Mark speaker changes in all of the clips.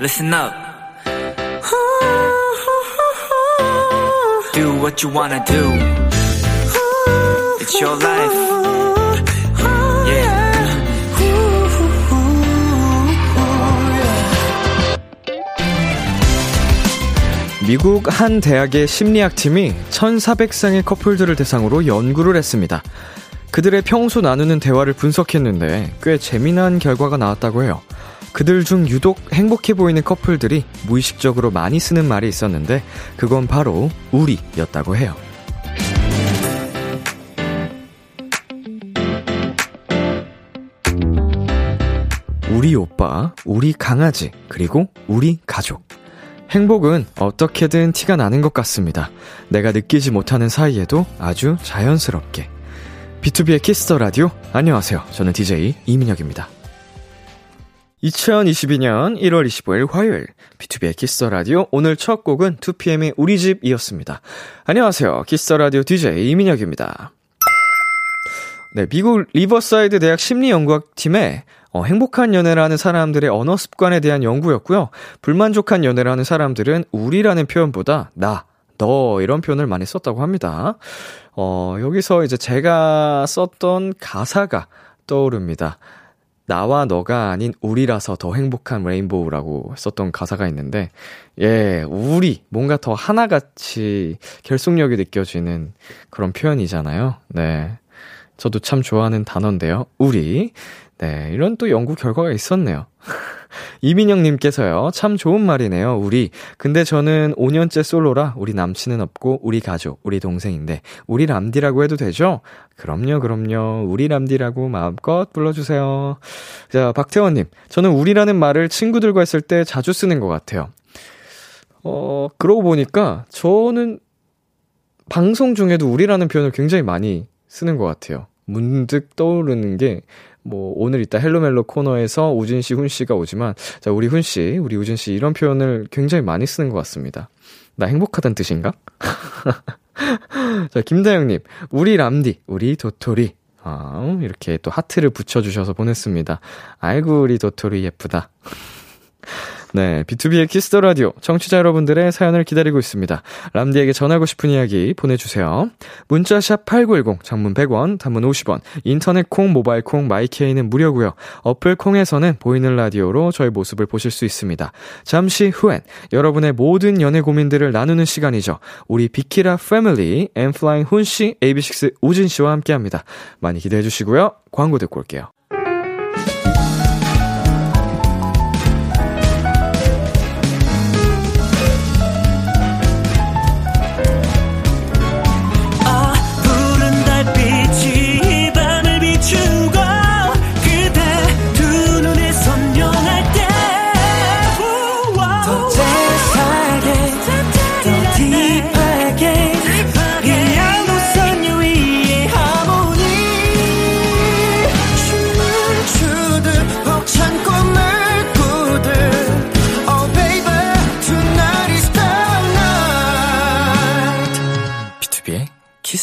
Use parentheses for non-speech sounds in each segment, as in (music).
Speaker 1: listen up. Do what you wanna do. It's your life. Yeah.
Speaker 2: 미국 한 대학의 심리학 팀이 1,400쌍의 커플들을 대상으로 연구를 했습니다. 그들의 평소 나누는 대화를 분석했는데 꽤 재미난 결과가 나왔다고 해요. 그들 중 유독 행복해 보이는 커플들이 무의식적으로 많이 쓰는 말이 있었는데 그건 바로 우리였다고 해요. 우리 오빠, 우리 강아지, 그리고 우리 가족. 행복은 어떻게든 티가 나는 것 같습니다. 내가 느끼지 못하는 사이에도 아주 자연스럽게. 비투비의 Kiss the Radio. 안녕하세요. 저는 DJ 이민혁입니다. 2022년 1월 25일 화요일 비투비의 Kiss the Radio 오늘 첫 곡은 2PM의 우리 집이었습니다. 안녕하세요. Kiss the Radio DJ 이민혁입니다. 네, 미국 리버사이드 대학 심리연구학팀의 어, 행복한 연애를 하는 사람들의 언어 습관에 대한 연구였고요. 불만족한 연애를 하는 사람들은 우리라는 표현보다 나, 너 이런 표현을 많이 썼다고 합니다. 어, 여기서 이제 제가 썼던 가사가 떠오릅니다. 나와 너가 아닌 우리라서 더 행복한 레인보우라고 썼던 가사가 있는데, 예, 우리, 뭔가 더 하나같이 결속력이 느껴지는 그런 표현이잖아요. 네. 저도 참 좋아하는 단어인데요. 우리. 네, 이런 또 연구 결과가 있었네요. (laughs) 이민영님께서요, 참 좋은 말이네요, 우리. 근데 저는 5년째 솔로라 우리 남친은 없고, 우리 가족, 우리 동생인데, 우리 람디라고 해도 되죠? 그럼요, 그럼요. 우리 람디라고 마음껏 불러주세요. 자, 박태원님, 저는 우리라는 말을 친구들과 했을 때 자주 쓰는 것 같아요. 어, 그러고 보니까, 저는 방송 중에도 우리라는 표현을 굉장히 많이 쓰는 것 같아요. 문득 떠오르는 게, 뭐, 오늘 이따 헬로멜로 코너에서 우진 씨, 훈 씨가 오지만, 자, 우리 훈 씨, 우리 우진 씨, 이런 표현을 굉장히 많이 쓰는 것 같습니다. 나 행복하단 뜻인가? (laughs) 자, 김다영 님, 우리 람디, 우리 도토리. 아, 이렇게 또 하트를 붙여 주셔서 보냈습니다. 아이고, 우리 도토리 예쁘다. 네, 비투비의 Kiss the Radio 청취자 여러분들의 사연을 기다리고 있습니다. 람디에게 전하고 싶은 이야기 보내주세요. 문자샵 #8910 장문 100원, 단문 50원, 인터넷 콩, 모바일 콩, My K는 무료고요. 어플 콩에서는 보이는 라디오로 저희 모습을 보실 수 있습니다. 잠시 후엔 여러분의 모든 연애 고민들을 나누는 시간이죠. 우리 비키라 패밀리 엠플라잉 훈 씨, AB6 우진 씨와 함께합니다. 많이 기대해 주시고요. 광고 듣고 올게요.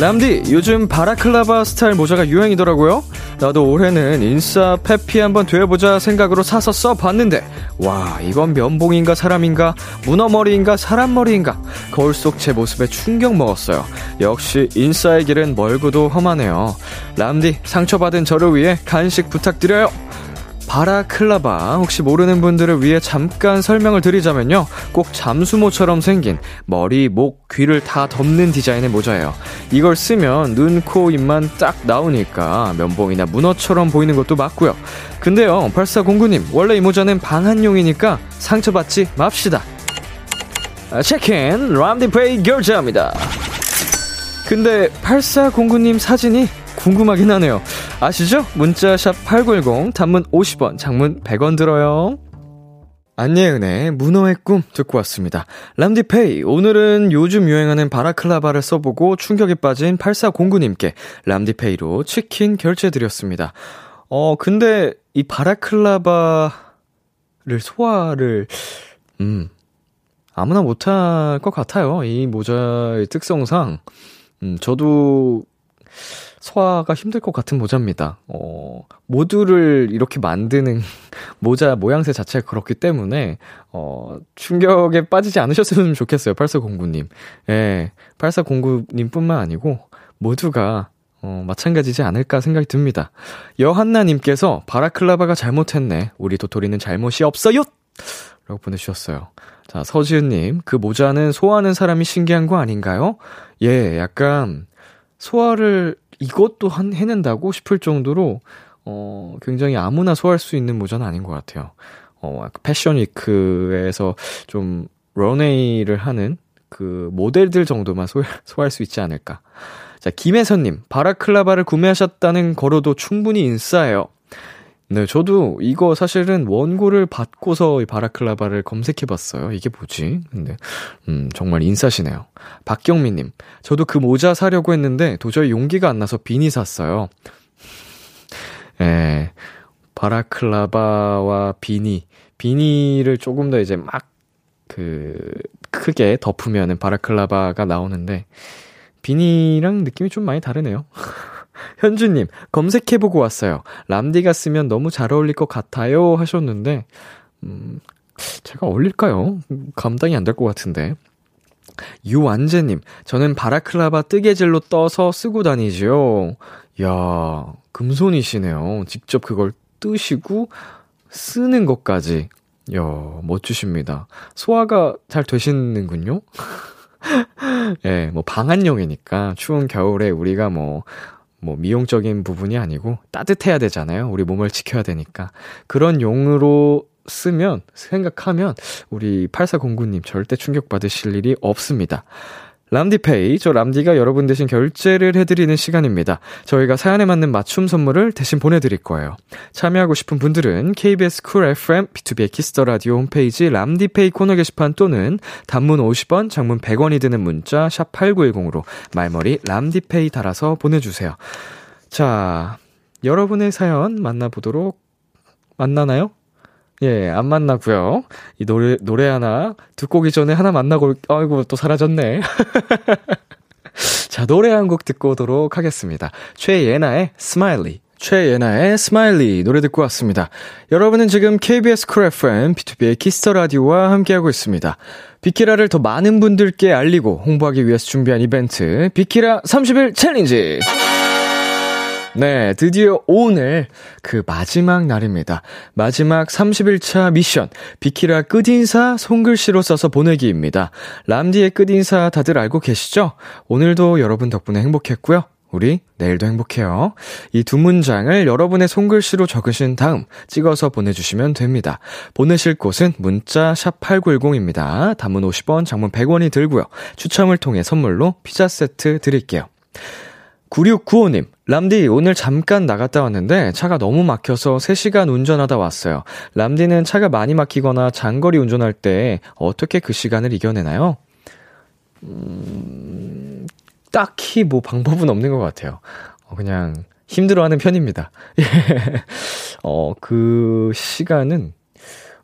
Speaker 2: 람디, 요즘 balaclava 스타일 모자가 유행이더라고요. 나도 올해는 인싸 패피 한번 되어보자 생각으로 사서 써봤는데, 와, 이건 면봉인가 사람인가, 문어머리인가 사람머리인가, 거울 속 제 모습에 충격 먹었어요. 역시 인싸의 길은 멀고도 험하네요. 람디, 상처받은 저를 위해 간식 부탁드려요. 바라클라바 혹시 모르는 분들을 위해 잠깐 설명을 드리자면요. 꼭 잠수모처럼 생긴 머리, 목, 귀를 다 덮는 디자인의 모자예요. 이걸 쓰면 눈, 코, 입만 딱 나오니까 면봉이나 문어처럼 보이는 것도 맞고요. 근데요, 8409님, 원래 이 모자는 방한용이니까 상처받지 맙시다. 아, 체크인 람디페이 결제합니다. 근데 8409님 사진이 궁금하긴 하네요. 아시죠? 문자샵 8910, 단문 50원, 장문 100원 들어요. 안예은의 문어의 꿈 듣고 왔습니다. 람디페이, 오늘은 요즘 유행하는 바라클라바를 써보고 충격에 빠진 8409님께 람디페이로 치킨 결제드렸습니다. 어, 근데 이 바라클라바를 소화를, 음, 아무나 못할 것 같아요. 이 모자의 특성상. 음, 저도 소화가 힘들 것 같은 모자입니다. 어, 모두를 이렇게 만드는 (laughs) 모자 모양새 자체가 그렇기 때문에, 어, 충격에 빠지지 않으셨으면 좋겠어요. 8409님. 예, 8409님 뿐만 아니고, 모두가, 어, 마찬가지지 않을까 생각이 듭니다. 여한나님께서 바라클라바가 잘못했네. 우리 도토리는 잘못이 없어요! 라고 보내주셨어요. 자, 서지은님, 그 모자는 소화하는 사람이 신기한 거 아닌가요? 예, 약간, 소화를 이것도 한, 해낸다고 싶을 정도로, 어, 굉장히 아무나 소화할 수 있는 모자는 아닌 것 같아요. 어, 패션 위크에서 좀 런웨이를 하는 그 모델들 정도만 소, 소화할 수 있지 않을까. 자, 김혜선님, 바라클라바를 구매하셨다는 거로도 충분히 인싸예요. 네, 저도 이거 사실은 원고를 받고서 이 바라클라바를 검색해 봤어요. 이게 뭐지? 근데, 음, 정말 인싸시네요. 박경민님, 저도 그 모자 사려고 했는데 도저히 용기가 안 나서 비니 샀어요. 예, 바라클라바와 비니. 비니를 조금 더 이제 막, 그, 크게 덮으면은 바라클라바가 나오는데, 비니랑 느낌이 좀 많이 다르네요. 현주님, 검색해보고 왔어요. 람디가 쓰면 너무 잘 어울릴 것 같아요. 하셨는데, 음, 제가 어울릴까요? 감당이 안 될 것 같은데. 유완재님, 저는 바라클라바 뜨개질로 떠서 쓰고 다니지요. 야 금손이시네요. 직접 그걸 뜨시고 쓰는 것까지. 야 멋지십니다. 소화가 잘 되시는군요? (laughs) 예, 네, 뭐 방한용이니까 추운 겨울에 우리가 뭐 뭐 미용적인 부분이 아니고 따뜻해야 되잖아요. 우리 몸을 지켜야 되니까. 그런 용으로 쓰면, 생각하면 우리 8409님 절대 충격받으실 일이 없습니다. 람디페이, 저 람디가 여러분 대신 결제를 해드리는 시간입니다. 저희가 사연에 맞는 맞춤 선물을 대신 보내드릴 거예요. 참여하고 싶은 분들은 KBS Cool FM, 비투비의 Kiss the Radio 홈페이지 람디페이 코너 게시판 또는 단문 50원, 장문 100원이 드는 문자 샵 8910으로 말머리 람디페이 달아서 보내주세요. 자, 여러분의 사연 만나보도록 만나나요? 예, 안 만나고요. 이 노래 노래 하나 듣고 오기 전에 하나 만나고 아이고 또 사라졌네. (laughs) 자, 노래 한 곡 듣고 오도록 하겠습니다. 최예나의 Smiley. 최예나의 Smiley 노래 듣고 왔습니다. 여러분은 지금 KBS 쿨 FM B2B의 키스터 라디오와 함께하고 있습니다. 비키라를 더 많은 분들께 알리고 홍보하기 위해서 준비한 이벤트 비키라 30일 challenge. 네, 드디어 오늘 그 마지막 날입니다. 마지막 30일차 미션, 비키라 끝인사 손글씨로 써서 보내기입니다. 람디의 끝인사 다들 알고 계시죠? 오늘도 여러분 덕분에 행복했고요. 우리 내일도 행복해요. 이 두 문장을 여러분의 손글씨로 적으신 다음 찍어서 보내주시면 됩니다. 보내실 곳은 문자 샵 8910입니다. 단문 50원, 장문 100원이 들고요. 추첨을 통해 선물로 피자 세트 드릴게요. 9695님, 람디, 오늘 잠깐 나갔다 왔는데 차가 너무 막혀서 3시간 운전하다 왔어요. 람디는 차가 많이 막히거나 장거리 운전할 때 어떻게 그 시간을 이겨내나요? 음, 딱히 뭐 방법은 없는 것 같아요. 어, 그냥 힘들어하는 편입니다. (laughs) 어, 그 시간은,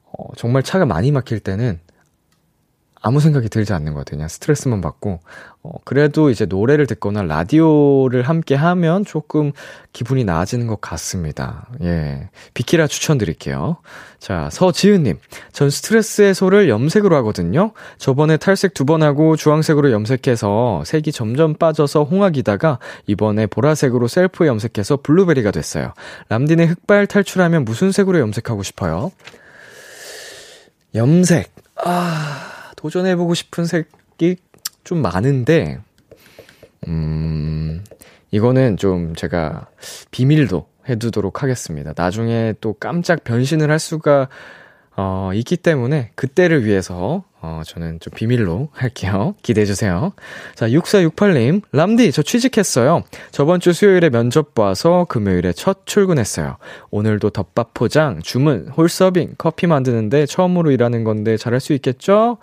Speaker 2: 어, 정말 차가 많이 막힐 때는 아무 생각이 들지 않는 것 같아요. 그냥 스트레스만 받고, 어, 그래도 이제 노래를 듣거나 라디오를 함께 하면 조금 기분이 나아지는 것 같습니다. 예. 비키라 추천드릴게요. 자, 서지은님. 전 스트레스 해소를 염색으로 하거든요. 저번에 탈색 두 번 하고 주황색으로 염색해서 색이 점점 빠져서 홍학이다가 이번에 보라색으로 셀프 염색해서 블루베리가 됐어요. 람디네 흑발 탈출하면 무슨 색으로 염색하고 싶어요? 염색. 아. 도전해보고 싶은 색이 좀 많은데, 음, 이거는 좀 제가 비밀도 해두도록 하겠습니다. 나중에 또 깜짝 변신을 할 수가, 어, 있기 때문에 그때를 위해서, 어, 저는 좀 비밀로 할게요. (laughs) 기대해주세요. 자, 6468님, 람디, 저 취직했어요. 저번 주 수요일에 면접 봐서 금요일에 첫 출근했어요. 오늘도 덮밥 포장, 주문, 홀서빙, 커피 만드는데 처음으로 일하는 건데 잘할 수 있겠죠?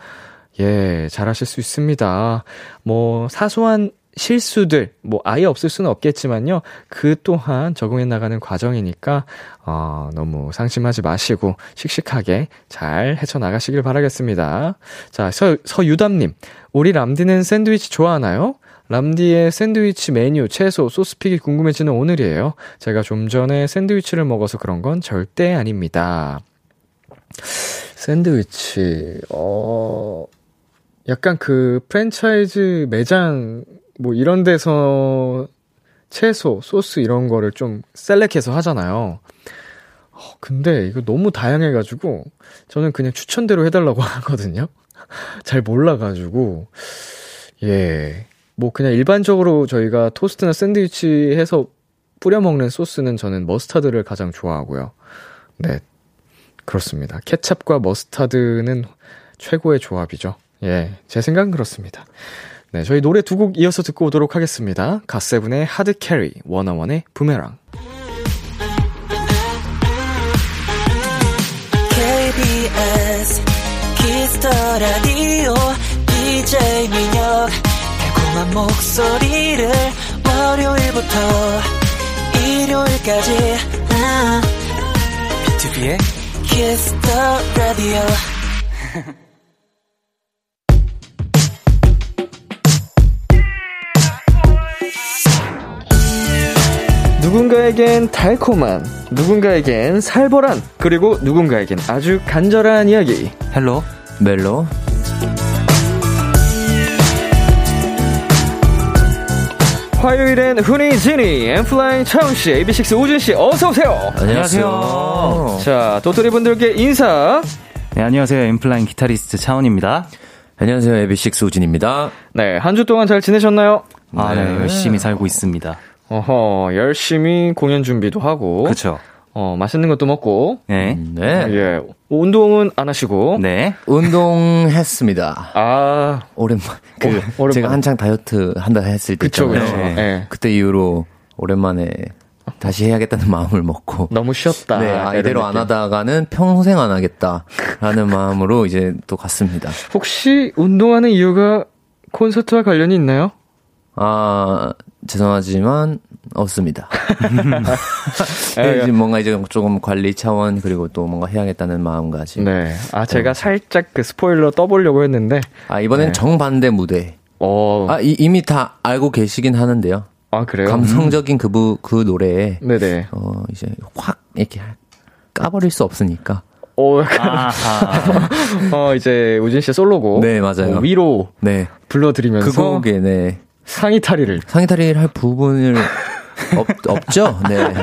Speaker 2: 예, 잘하실 수 있습니다. 뭐, 사소한 실수들, 뭐, 아예 없을 수는 없겠지만요. 그 또한 적응해 나가는 과정이니까, 어, 너무 상심하지 마시고, 씩씩하게 잘 헤쳐나가시길 바라겠습니다. 자, 서, 서유담님. 우리 람디는 샌드위치 좋아하나요? 람디의 샌드위치 메뉴, 채소, 소스 pick이 궁금해지는 오늘이에요. 제가 좀 전에 샌드위치를 먹어서 그런 건 절대 아닙니다. 샌드위치, 어, 약간 그 프랜차이즈 매장 뭐 이런 데서 채소, 소스 이런 거를 좀 셀렉해서 하잖아요. 어, 근데 이거 너무 다양해가지고 저는 그냥 추천대로 해달라고 (laughs) 하거든요. 잘 몰라가지고 예. 뭐 그냥 일반적으로 저희가 토스트나 샌드위치 해서 뿌려 먹는 소스는 저는 머스타드를 가장 좋아하고요. 네. 그렇습니다. 케찹과 머스타드는 최고의 조합이죠. 예. 제 생각은 그렇습니다. 네, 저희 노래 두 곡 이어서 듣고 오도록 하겠습니다. 갓세븐의 Hard Carry, 워너원의 부메랑.
Speaker 1: KBS Kiss the Radio DJ 민혁 달콤한 목소리를 월요일부터 일요일까지 아, 비투비의 Kiss the Radio (laughs)
Speaker 2: 누군가에겐 달콤한, 누군가에겐 살벌한, 그리고 누군가에겐 아주 간절한 이야기.
Speaker 3: hello 멜로
Speaker 2: 화요일엔 훈이, 지니, 엠플라잉 차은씨, AB6 우진씨, 어서오세요!
Speaker 3: 안녕하세요.
Speaker 2: 자, 도토리 분들께 인사.
Speaker 3: 네, 안녕하세요. 인플라잉 기타리스트 차원입니다.
Speaker 4: 안녕하세요. 에비식스 우진입니다.
Speaker 2: 네, 한 주 동안 잘 지내셨나요?
Speaker 3: 아, 네. 열심히 살고 있습니다.
Speaker 2: 어허, 열심히 공연 준비도 하고.
Speaker 3: 그쵸.
Speaker 2: 어, 맛있는 것도 먹고.
Speaker 3: 네.
Speaker 4: 네.
Speaker 2: 예. 운동은 안 하시고.
Speaker 3: 네.
Speaker 4: 운동했습니다.
Speaker 2: 아,
Speaker 4: 오랜만. 그
Speaker 2: 어, 오랜만에.
Speaker 4: 제가 한창 다이어트 한다 했을 때
Speaker 2: 그쵸. 그쵸.
Speaker 3: 네.
Speaker 2: 예.
Speaker 4: 그때 이후로 오랜만에 다시 해야겠다는 마음을 먹고
Speaker 2: 너무 쉬었다.
Speaker 4: 네, 아, 이대로 안. 하다가는 평생 안 하겠다라는 (laughs) 마음으로 이제 또 갔습니다.
Speaker 2: 혹시 운동하는 이유가 콘서트와 관련이 있나요?
Speaker 4: 아, 죄송하지만 없습니다. (laughs)
Speaker 2: 예,
Speaker 4: 이제 뭔가 이제 조금 관리 차원 그리고 또 뭔가 해야겠다는 마음가짐.
Speaker 2: 네. 아, 제가 살짝 그 스포일러 떠보려고 했는데,
Speaker 4: 아, 이번엔
Speaker 2: 네.
Speaker 4: 정반대 무대.
Speaker 2: 어,
Speaker 4: 아, 이, 이미 다 알고 계시긴 하는데요.
Speaker 2: 아, 그래요?
Speaker 4: 감성적인 그, 부, 그 노래에,
Speaker 2: 네네.
Speaker 4: 어, 이제 확, 이렇게 까버릴 수 없으니까.
Speaker 2: 어, 약간. (laughs) 어, 이제 우진 씨의 솔로곡.
Speaker 4: 네, 맞아요.
Speaker 2: 어, 위로
Speaker 4: 네.
Speaker 2: 불러드리면서
Speaker 4: 그 곡에, 네.
Speaker 2: 상의 탈의를.
Speaker 4: 상의 탈의를 할 부분을, 없, 없죠? 네.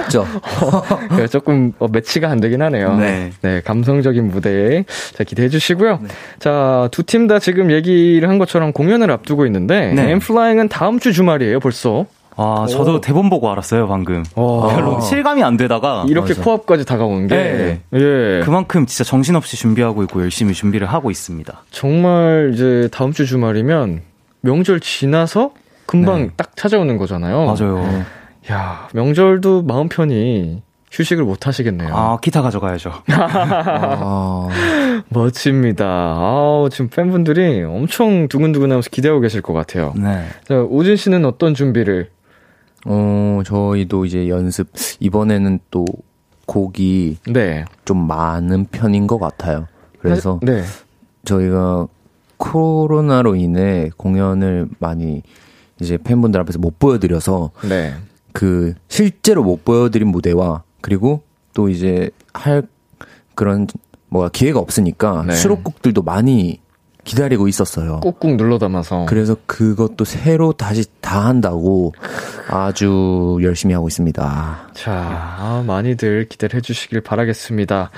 Speaker 4: 없죠. (laughs)
Speaker 2: 네, 조금 어, 매치가 안 되긴 하네요.
Speaker 3: 네.
Speaker 2: 감성적인 무대 자 기대해 주시고요. 자두 팀 다 지금 얘기를 한 것처럼 공연을 앞두고 있는데
Speaker 3: 네.
Speaker 2: 엠플라잉은 다음 주 주말이에요 벌써.
Speaker 3: 아, 저도 대본 보고 알았어요, 방금.
Speaker 2: 와.
Speaker 3: 별로 실감이 안 되다가.
Speaker 2: 이렇게
Speaker 4: 맞아.
Speaker 2: 코앞까지 다가오는 게
Speaker 3: 네.
Speaker 2: 예.
Speaker 3: 그만큼 진짜 정신없이 준비하고 있고 열심히 준비를 하고 있습니다.
Speaker 2: 정말 이제 다음 주 주말이면 명절 지나서 금방
Speaker 3: 네.
Speaker 2: 딱 찾아오는 거잖아요.
Speaker 3: 맞아요.
Speaker 2: 야 명절도 마음 편히 휴식을 못 하시겠네요.
Speaker 3: 아, 기타 가져가야죠. (laughs)
Speaker 4: 아,
Speaker 2: 멋집니다. 아우, 지금 팬분들이 엄청 두근두근 하면서 기대하고 계실 것 같아요.
Speaker 3: 네.
Speaker 2: 자, 우진 씨는 어떤 준비를?
Speaker 4: 어, 저희도 이제 연습, 이번에는 또 곡이
Speaker 2: 네.
Speaker 4: 좀 많은 편인 것 같아요. 그래서
Speaker 2: 네.
Speaker 4: 저희가 코로나로 인해 공연을 많이 이제 팬분들 앞에서 못 보여드려서
Speaker 2: 네.
Speaker 4: 그 실제로 못 보여드린 무대와 그리고 또 이제 할 그런 뭐가 기회가 없으니까
Speaker 2: 네.
Speaker 4: 수록곡들도 많이 기다리고 있었어요.
Speaker 2: 꾹꾹 눌러 담아서.
Speaker 4: 그래서 그것도 새로 다시 다 한다고 아주 열심히 하고 있습니다.
Speaker 2: 자, 아, 많이들 기대를 해주시길 바라겠습니다.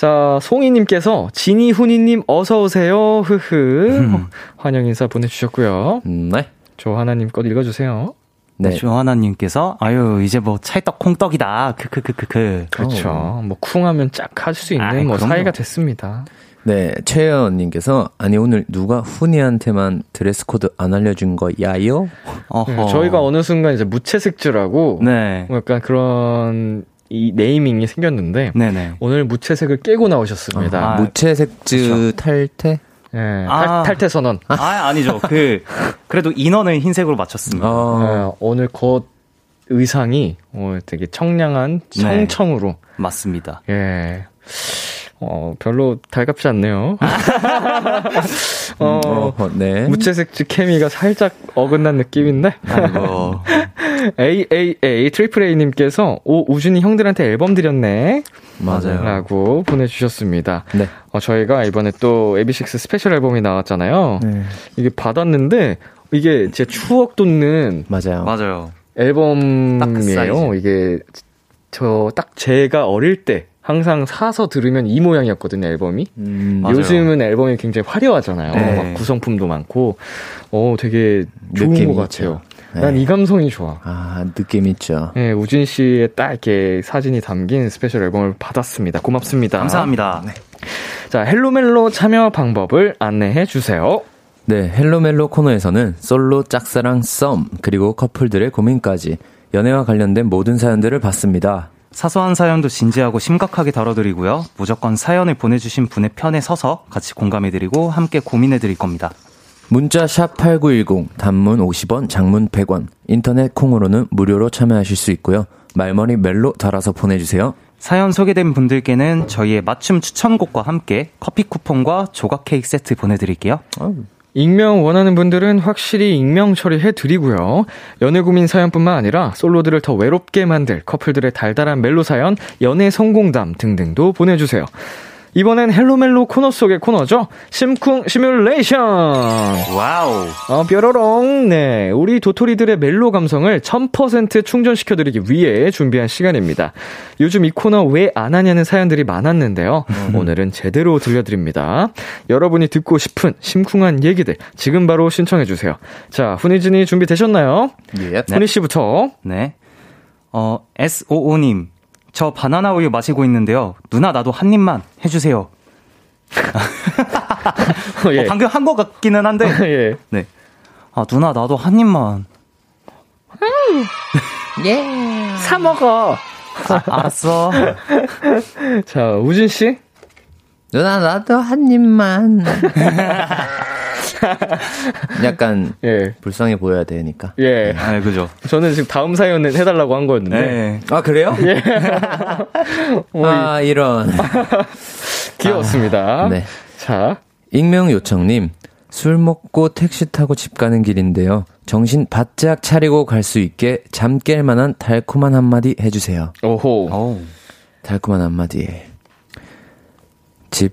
Speaker 2: 자, 송이님께서 지니훈이님 어서오세요. 흐흐. 환영 인사 보내주셨고요.
Speaker 4: 음, 네.
Speaker 2: 조하나님 것 읽어주세요.
Speaker 4: 네.
Speaker 3: 조하나님께서, 아유, 이제 뭐 찰떡 콩떡이다. 크크크크크.
Speaker 2: 그렇죠. 뭐, 쿵하면 짝 할 수 있는
Speaker 3: 아이,
Speaker 2: 뭐
Speaker 3: 그럼요.
Speaker 2: 사이가 됐습니다.
Speaker 4: 네, 최연님께서 아니 오늘 누가 훈이한테만 dress code 안 알려준 거야요?
Speaker 3: 어허.
Speaker 2: 네, 저희가 어느 순간 이제 무채색주라고
Speaker 3: 네.
Speaker 2: 뭐 약간 그런 이 네이밍이 생겼는데
Speaker 3: 네네.
Speaker 2: 오늘 무채색을 깨고 나오셨습니다.
Speaker 3: 아,
Speaker 4: 무채색즈 탈퇴?
Speaker 2: 예,
Speaker 3: 아.
Speaker 2: 탈, 탈퇴 선언.
Speaker 3: 아, 아니죠. 그, 그래도 인원은 흰색으로 맞췄습니다.
Speaker 4: 어,
Speaker 2: 예, 오늘 겉 의상이 어, 되게 청량한
Speaker 3: 네.
Speaker 2: 청청으로
Speaker 3: 맞습니다.
Speaker 2: 예. 어, 별로 달갑지 않네요. (laughs) 어,
Speaker 4: 어, 네.
Speaker 2: 무채색주 케미가 살짝 어긋난 느낌인데.
Speaker 3: 아이고. (laughs)
Speaker 2: AAA triple A님께서 오 우진이 형들한테 앨범 드렸네.
Speaker 3: 맞아요.
Speaker 2: 라고 보내주셨습니다.
Speaker 4: 네.
Speaker 2: 어, 저희가 이번에 또 AB6IX special 앨범이 나왔잖아요.
Speaker 4: 네.
Speaker 2: 이게 받았는데 이게 제 추억 돋는
Speaker 4: 맞아요.
Speaker 3: 맞아요. 딱 그
Speaker 2: 앨범이에요. 이게 저 딱 제가 어릴 때 항상 사서 들으면 이 모양이었거든요, 앨범이.
Speaker 4: 음,
Speaker 3: 맞아요.
Speaker 2: 요즘은 앨범이 굉장히 화려하잖아요.
Speaker 3: 네.
Speaker 2: 막 구성품도 많고, 어, 되게 좋은 것 같아요.
Speaker 4: 네.
Speaker 2: 난 이 감성이 좋아.
Speaker 4: 아, 느낌 있죠.
Speaker 2: 예, 우진 씨의 딱 이렇게 사진이 담긴 special 앨범을 받았습니다. 고맙습니다.
Speaker 3: 감사합니다.
Speaker 2: 자, 헬로멜로 참여 방법을 안내해 주세요.
Speaker 4: 네, 헬로멜로 코너에서는 솔로 짝사랑 썸, 그리고 커플들의 고민까지 연애와 관련된 모든 사연들을 받습니다.
Speaker 3: 사소한 사연도 진지하고 심각하게 다뤄드리고요. 무조건 사연을 보내주신 분의 편에 서서 같이 공감해드리고 함께 고민해드릴 겁니다.
Speaker 4: 문자 샵 8910, 단문 50원, 장문 100원, 인터넷 콩으로는 무료로 참여하실 수 있고요. 말머리 멜로 달아서 보내 주세요.
Speaker 3: 사연 소개된 분들께는 저희의 맞춤 추천곡과 함께 커피 쿠폰과 조각 케이크 세트 보내 드릴게요.
Speaker 2: 익명 원하는 분들은 확실히 익명 처리해 드리고요. 연애 고민 사연뿐만 아니라 솔로들을 더 외롭게 만들 커플들의 달달한 멜로 사연, 연애 성공담 등등도 보내 주세요. 이번엔 헬로멜로 코너 속의 코너죠. 심쿵 시뮬레이션.
Speaker 3: wow.
Speaker 2: 어, 뾰로롱. 네. 우리 도토리들의 멜로 감성을 1000% 충전시켜드리기 위해 준비한 시간입니다. 요즘 이 코너 왜 안 하냐는 사연들이 많았는데요. 오늘은 제대로 들려드립니다. 여러분이 듣고 싶은 심쿵한 얘기들 지금 바로 신청해주세요. 자, 훈이진이 준비되셨나요?
Speaker 4: 예.
Speaker 2: 훈이 씨부터.
Speaker 3: 네. 어, S55님. 저 바나나 우유 마시고 있는데요. 누나 나도 한 입만 해주세요. (laughs)
Speaker 2: 예.
Speaker 3: 어, 방금 한 것 같기는 한데. (laughs)
Speaker 2: 예.
Speaker 3: 네. 아, 누나 나도 한 입만. (laughs)
Speaker 2: 사 먹어.
Speaker 3: 아, 알았어.
Speaker 2: 자, 우진 씨.
Speaker 4: 누나, 나도 한 입만. 약간 (laughs)
Speaker 2: 예.
Speaker 4: 불쌍해 보여야 되니까.
Speaker 2: 예.
Speaker 3: 아, 그죠.
Speaker 2: 저는 지금 다음 사연을 해달라고 한 거였는데.
Speaker 3: 네.
Speaker 4: 아, 그래요? (laughs) 아, 이런. (laughs)
Speaker 2: 귀여웠습니다.
Speaker 4: 네.
Speaker 2: 자,
Speaker 4: 익명 요청님, 술 먹고 택시 타고 집 가는 길인데요. 정신 바짝 차리고 갈 수 있게 잠 깰 만한 달콤한 한마디 해주세요.
Speaker 2: 오호.
Speaker 3: 어우.
Speaker 4: 달콤한 한마디. 집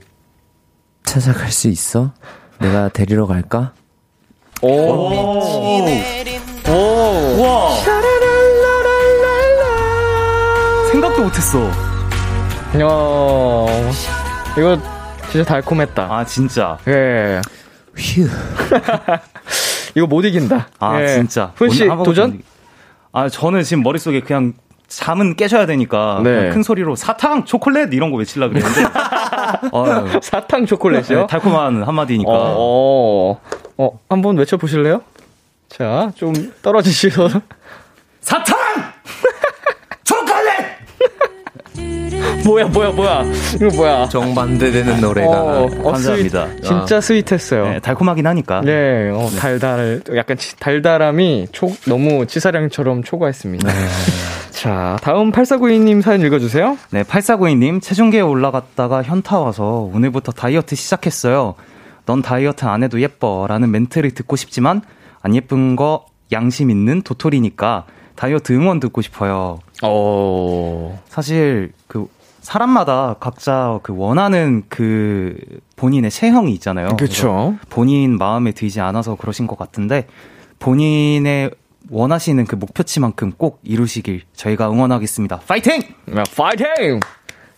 Speaker 4: 찾아갈 수 있어? 내가 데리러 갈까?
Speaker 2: 오.
Speaker 3: 오.
Speaker 2: 오.
Speaker 3: 우와. 생각도 못했어.
Speaker 2: 야, 이거 진짜 달콤했다.
Speaker 3: 아, 진짜.
Speaker 2: 예.
Speaker 4: 휴. (laughs)
Speaker 2: 이거 못 이긴다.
Speaker 3: 아,
Speaker 2: 예.
Speaker 3: 진짜.
Speaker 2: 훈 씨,
Speaker 3: 오늘 아무것도
Speaker 2: 도전?
Speaker 3: 아, 저는 지금 머릿속에 그냥 잠은 깨셔야 되니까
Speaker 2: 네.
Speaker 3: 큰 소리로 사탕, 초콜릿 이런 거 외치려고 그랬는데 (laughs) 어휴,
Speaker 2: 사탕 초콜릿이요?
Speaker 3: 네, 달콤한 한마디니까
Speaker 2: 어, 어, 한번 외쳐 보실래요? 자, 좀 떨어지셔서. (laughs)
Speaker 3: 사탕! 초콜릿! (laughs)
Speaker 2: 뭐야, 뭐야, 뭐야. 이거 뭐야.
Speaker 4: 정반대되는 노래가.
Speaker 2: 어, 어,
Speaker 3: 감사합니다.
Speaker 2: sweet, 진짜 sweet했어요.
Speaker 3: 네, 달콤하긴 하니까
Speaker 2: 네, 어, 달달, 약간 치- 달달함이 초, 너무 치사량처럼 초과했습니다. 자, 다음 8492님 사연 읽어주세요.
Speaker 3: 네, 8492님, 체중계에 올라갔다가 현타 와서 오늘부터 다이어트 시작했어요. 넌 다이어트 안 해도 예뻐. 라는 멘트를 듣고 싶지만, 안 예쁜 거 양심 있는 도토리니까 다이어트 응원 듣고 싶어요.
Speaker 2: 어,
Speaker 3: 사실, 그, 사람마다 각자 그 원하는 그 본인의 체형이 있잖아요.
Speaker 2: 그쵸.
Speaker 3: 본인 마음에 들지 않아서 그러신 것 같은데, 본인의 원하시는 그 목표치만큼 꼭 이루시길 저희가 응원하겠습니다. 파이팅!
Speaker 2: 야, 파이팅!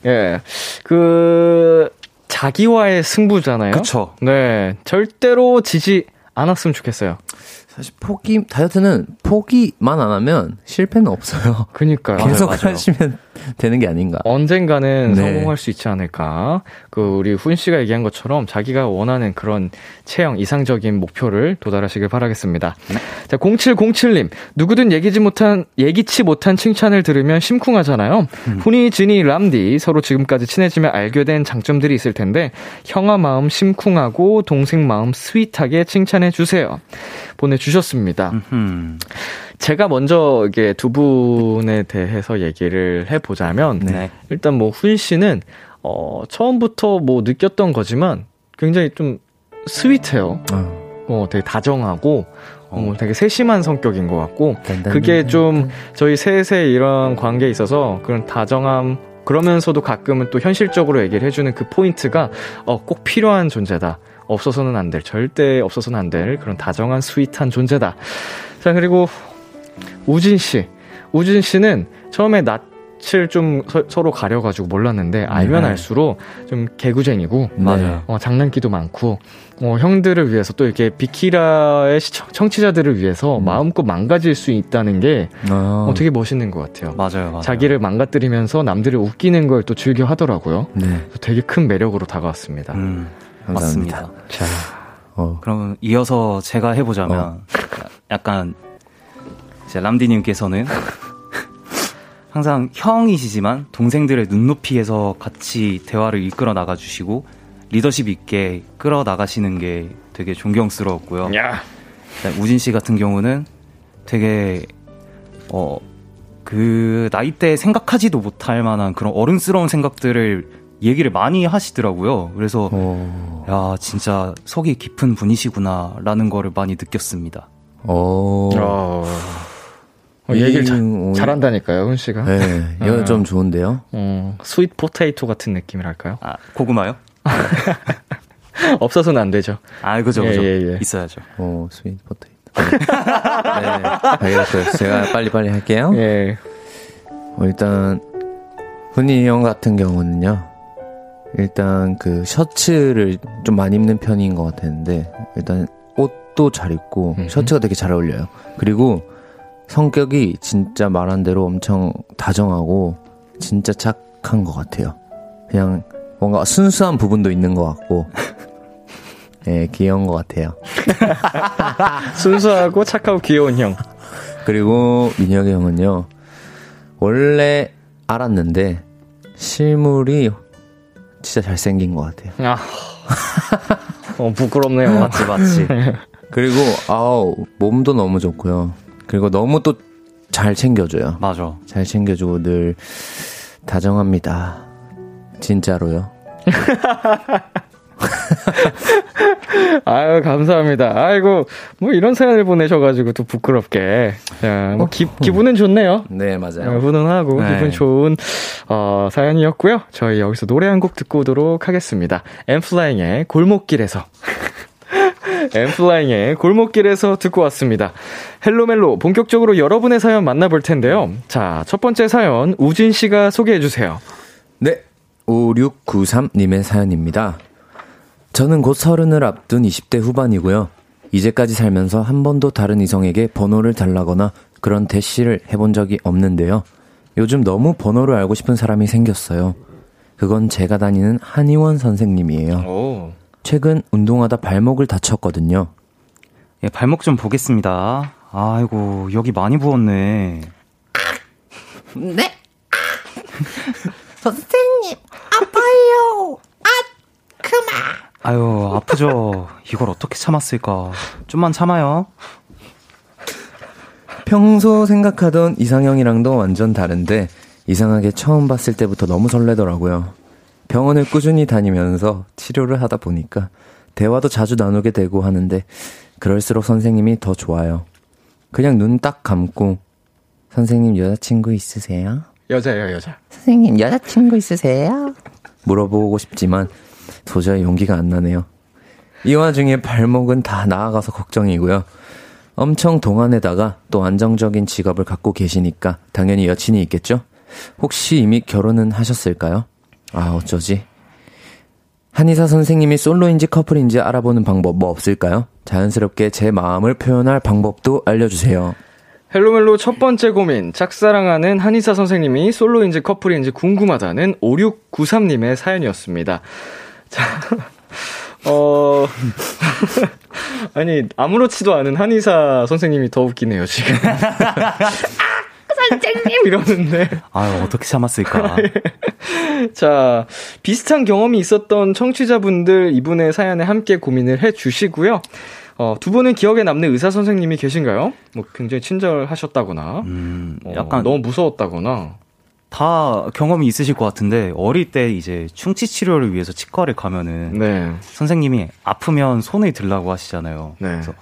Speaker 2: 예. 그, 자기와의 승부잖아요.
Speaker 3: 그쵸.
Speaker 2: 네. 절대로 지지 않았으면 좋겠어요.
Speaker 4: 사실 포기, 다이어트는 포기만 안 하면 실패는 없어요.
Speaker 2: 그니까요.
Speaker 3: 맞아요, (laughs)
Speaker 4: 계속
Speaker 3: 맞아요.
Speaker 4: 하시면 되는 게 아닌가.
Speaker 2: 언젠가는 네. 성공할 수 있지 않을까. 그 우리 훈 씨가 얘기한 것처럼 자기가 원하는 그런 체형 이상적인 목표를 도달하시길 바라겠습니다. 자, 0707님. 누구든 얘기지 못한 예기치 못한 칭찬을 들으면 심쿵하잖아요. 음. 훈이, 진이, 람디 서로 지금까지 친해지면 알게 된 장점들이 있을 텐데 형아 마음 심쿵하고 동생 마음 스윗하게 칭찬해 주세요. 보내 주셨습니다. 제가 먼저 이게 두 분에 대해서 얘기를 해 보자면 네. 일단 뭐훈 씨는 어 처음부터 뭐 느꼈던 거지만 굉장히 좀 스윗해요. 어, 어 되게 다정하고 어, 되게 세심한 성격인 것 같고 그게 좀 저희 셋의 이런 관계에 있어서 그런 다정함 그러면서도 가끔은 또 현실적으로 얘기를 해주는 그 포인트가 어, 꼭 필요한 존재다. 없어서는 안 될, 절대 없어서는 안 될 그런 다정한 sweet한 존재다. 자, 그리고 우진 씨. 우진 씨는 처음에 낯을 좀 서, 로 가려가지고 몰랐는데 알면 네. 알수록 좀 개구쟁이고 맞아요. 어, 장난기도 많고 어, 형들을 위해서 또 이렇게 비키라의 시청, 청취자들을 위해서 음. 마음껏 망가질 수 있다는 게 아. 어, 되게 멋있는 것 같아요.
Speaker 3: 맞아요, 맞아요.
Speaker 2: 자기를 망가뜨리면서 남들을 웃기는 걸 또 즐겨 하더라고요. 네. 되게 큰 매력으로 다가왔습니다. 음,
Speaker 3: 맞습니다. 자, 어. 그러면 이어서 제가 해보자면 어. 약간 이제 람디님께서는 (laughs) 항상 형이시지만 동생들의 눈높이에서 같이 대화를 이끌어 나가주시고 리더십 있게 끌어 나가시는 게 되게 존경스러웠고요. 야. 우진 씨 같은 경우는 되게 어 그 나이대 생각하지도 못할 만한 그런 어른스러운 생각들을 얘기를 많이 하시더라고요. 그래서 오. 야 진짜 속이 깊은 분이시구나라는 거를 많이 느꼈습니다. 오. 어.
Speaker 2: 어, 얘기를 자, 음, 잘한다니까요, 훈 씨가.
Speaker 4: 네, 이거 어. 좀 좋은데요.
Speaker 2: 어, sweet potato 같은 느낌이랄까요?
Speaker 3: 아, 고구마요? (laughs)
Speaker 2: 없어서는 안 되죠.
Speaker 3: 아, 그죠, 그죠. 예, 예, 예. 있어야죠.
Speaker 4: 오, sweet potato. 네, 알겠어요. 제가 빨리빨리 할게요. 예. 어, 일단, 훈이 형 같은 경우는요. 일단 그 셔츠를 좀 많이 입는 편인 것 같았는데, 일단 옷도 잘 입고, 셔츠가 되게 잘 어울려요. 그리고 성격이 진짜 말한 대로 엄청 다정하고 진짜 착한 것 같아요. 그냥 뭔가 순수한 부분도 있는 것 같고, 예, (laughs) 네, 귀여운 것 같아요. (laughs)
Speaker 2: 순수하고 착하고 귀여운 형.
Speaker 4: 그리고 민혁이 형은요, 원래 알았는데, 실물이 진짜 잘생긴 것 같아요. 아.
Speaker 2: 어, 부끄럽네요. (laughs)
Speaker 3: 맞지, 맞지.
Speaker 4: 그리고, 아우, 몸도 너무 좋고요. 그리고 너무 또 잘 챙겨줘요.
Speaker 3: 맞아.
Speaker 4: 잘 챙겨주고 늘 다정합니다. 진짜로요. (laughs)
Speaker 2: 아유, 감사합니다. 아이고, 뭐 이런 사연을 보내셔가지고 또 부끄럽게. 야, 뭐 기, 기분은 좋네요.
Speaker 4: 네, 맞아요. 어,
Speaker 2: 훈훈하고 네. 기분 좋은, 어, 사연이었고요. 저희 여기서 노래 한 곡 듣고 오도록 하겠습니다. 엠플라잉의 골목길에서. (laughs) 엠플라잉의 골목길에서 듣고 왔습니다. 헬로멜로 본격적으로 여러분의 사연 만나볼 텐데요. 자, 첫 번째 사연 우진 씨가 소개해 주세요.
Speaker 4: 네. 5693님의 사연입니다. 저는 곧 서른을 앞둔 20대 후반이고요. 이제까지 살면서 한 번도 다른 이성에게 번호를 달라거나 그런 대시를 해본 적이 없는데요. 요즘 너무 번호를 알고 싶은 사람이 생겼어요. 그건 제가 다니는 한의원 선생님이에요. 오. 최근 운동하다 발목을 다쳤거든요.
Speaker 3: 예, 발목 좀 보겠습니다. 아이고, 여기 많이 부었네.
Speaker 5: 네? 선생님, 아파요. 아, 그만.
Speaker 3: 아유, 아프죠. 이걸 어떻게 참았을까. 좀만 참아요.
Speaker 4: 평소 생각하던 이상형이랑도 완전 다른데, 이상하게 처음 봤을 때부터 너무 설레더라고요. 병원을 꾸준히 다니면서 치료를 하다 보니까 대화도 자주 나누게 되고 하는데 그럴수록 선생님이 더 좋아요. 그냥 눈 딱 감고 선생님 여자친구 있으세요?
Speaker 2: 여자예요, 여자.
Speaker 5: 선생님 여자친구 있으세요?
Speaker 4: 물어보고 싶지만 도저히 용기가 안 나네요. 이 와중에 발목은 다 나아가서 걱정이고요. 엄청 동안에다가 또 안정적인 직업을 갖고 계시니까 당연히 여친이 있겠죠? 혹시 이미 결혼은 하셨을까요? 아, 어쩌지? 한의사 선생님이 솔로인지 커플인지 알아보는 방법 뭐 없을까요? 자연스럽게 제 마음을 표현할 방법도 알려주세요.
Speaker 2: 헬로멜로 첫 번째 고민. 짝사랑하는 한의사 선생님이 솔로인지 커플인지 궁금하다는 5693님의 사연이었습니다. 자, (laughs) 어, (laughs) 아니, 아무렇지도 않은 한의사 선생님이 더 웃기네요, 지금. (laughs) 선생님! 이러는데.
Speaker 3: 아 어떻게 참았을까. (laughs)
Speaker 2: 자, 비슷한 경험이 있었던 청취자분들 이분의 사연에 함께 고민을 해 주시고요. 어, 두 분은 기억에 남는 의사 선생님이 계신가요? 뭐 굉장히 친절하셨다거나, 음, 어, 약간 어, 너무 무서웠다거나.
Speaker 3: 다 경험이 있으실 것 같은데 어릴 때 이제 충치 치료를 위해서 치과를 가면은 네. 선생님이 아프면 손을 들라고 하시잖아요. 네. 그래서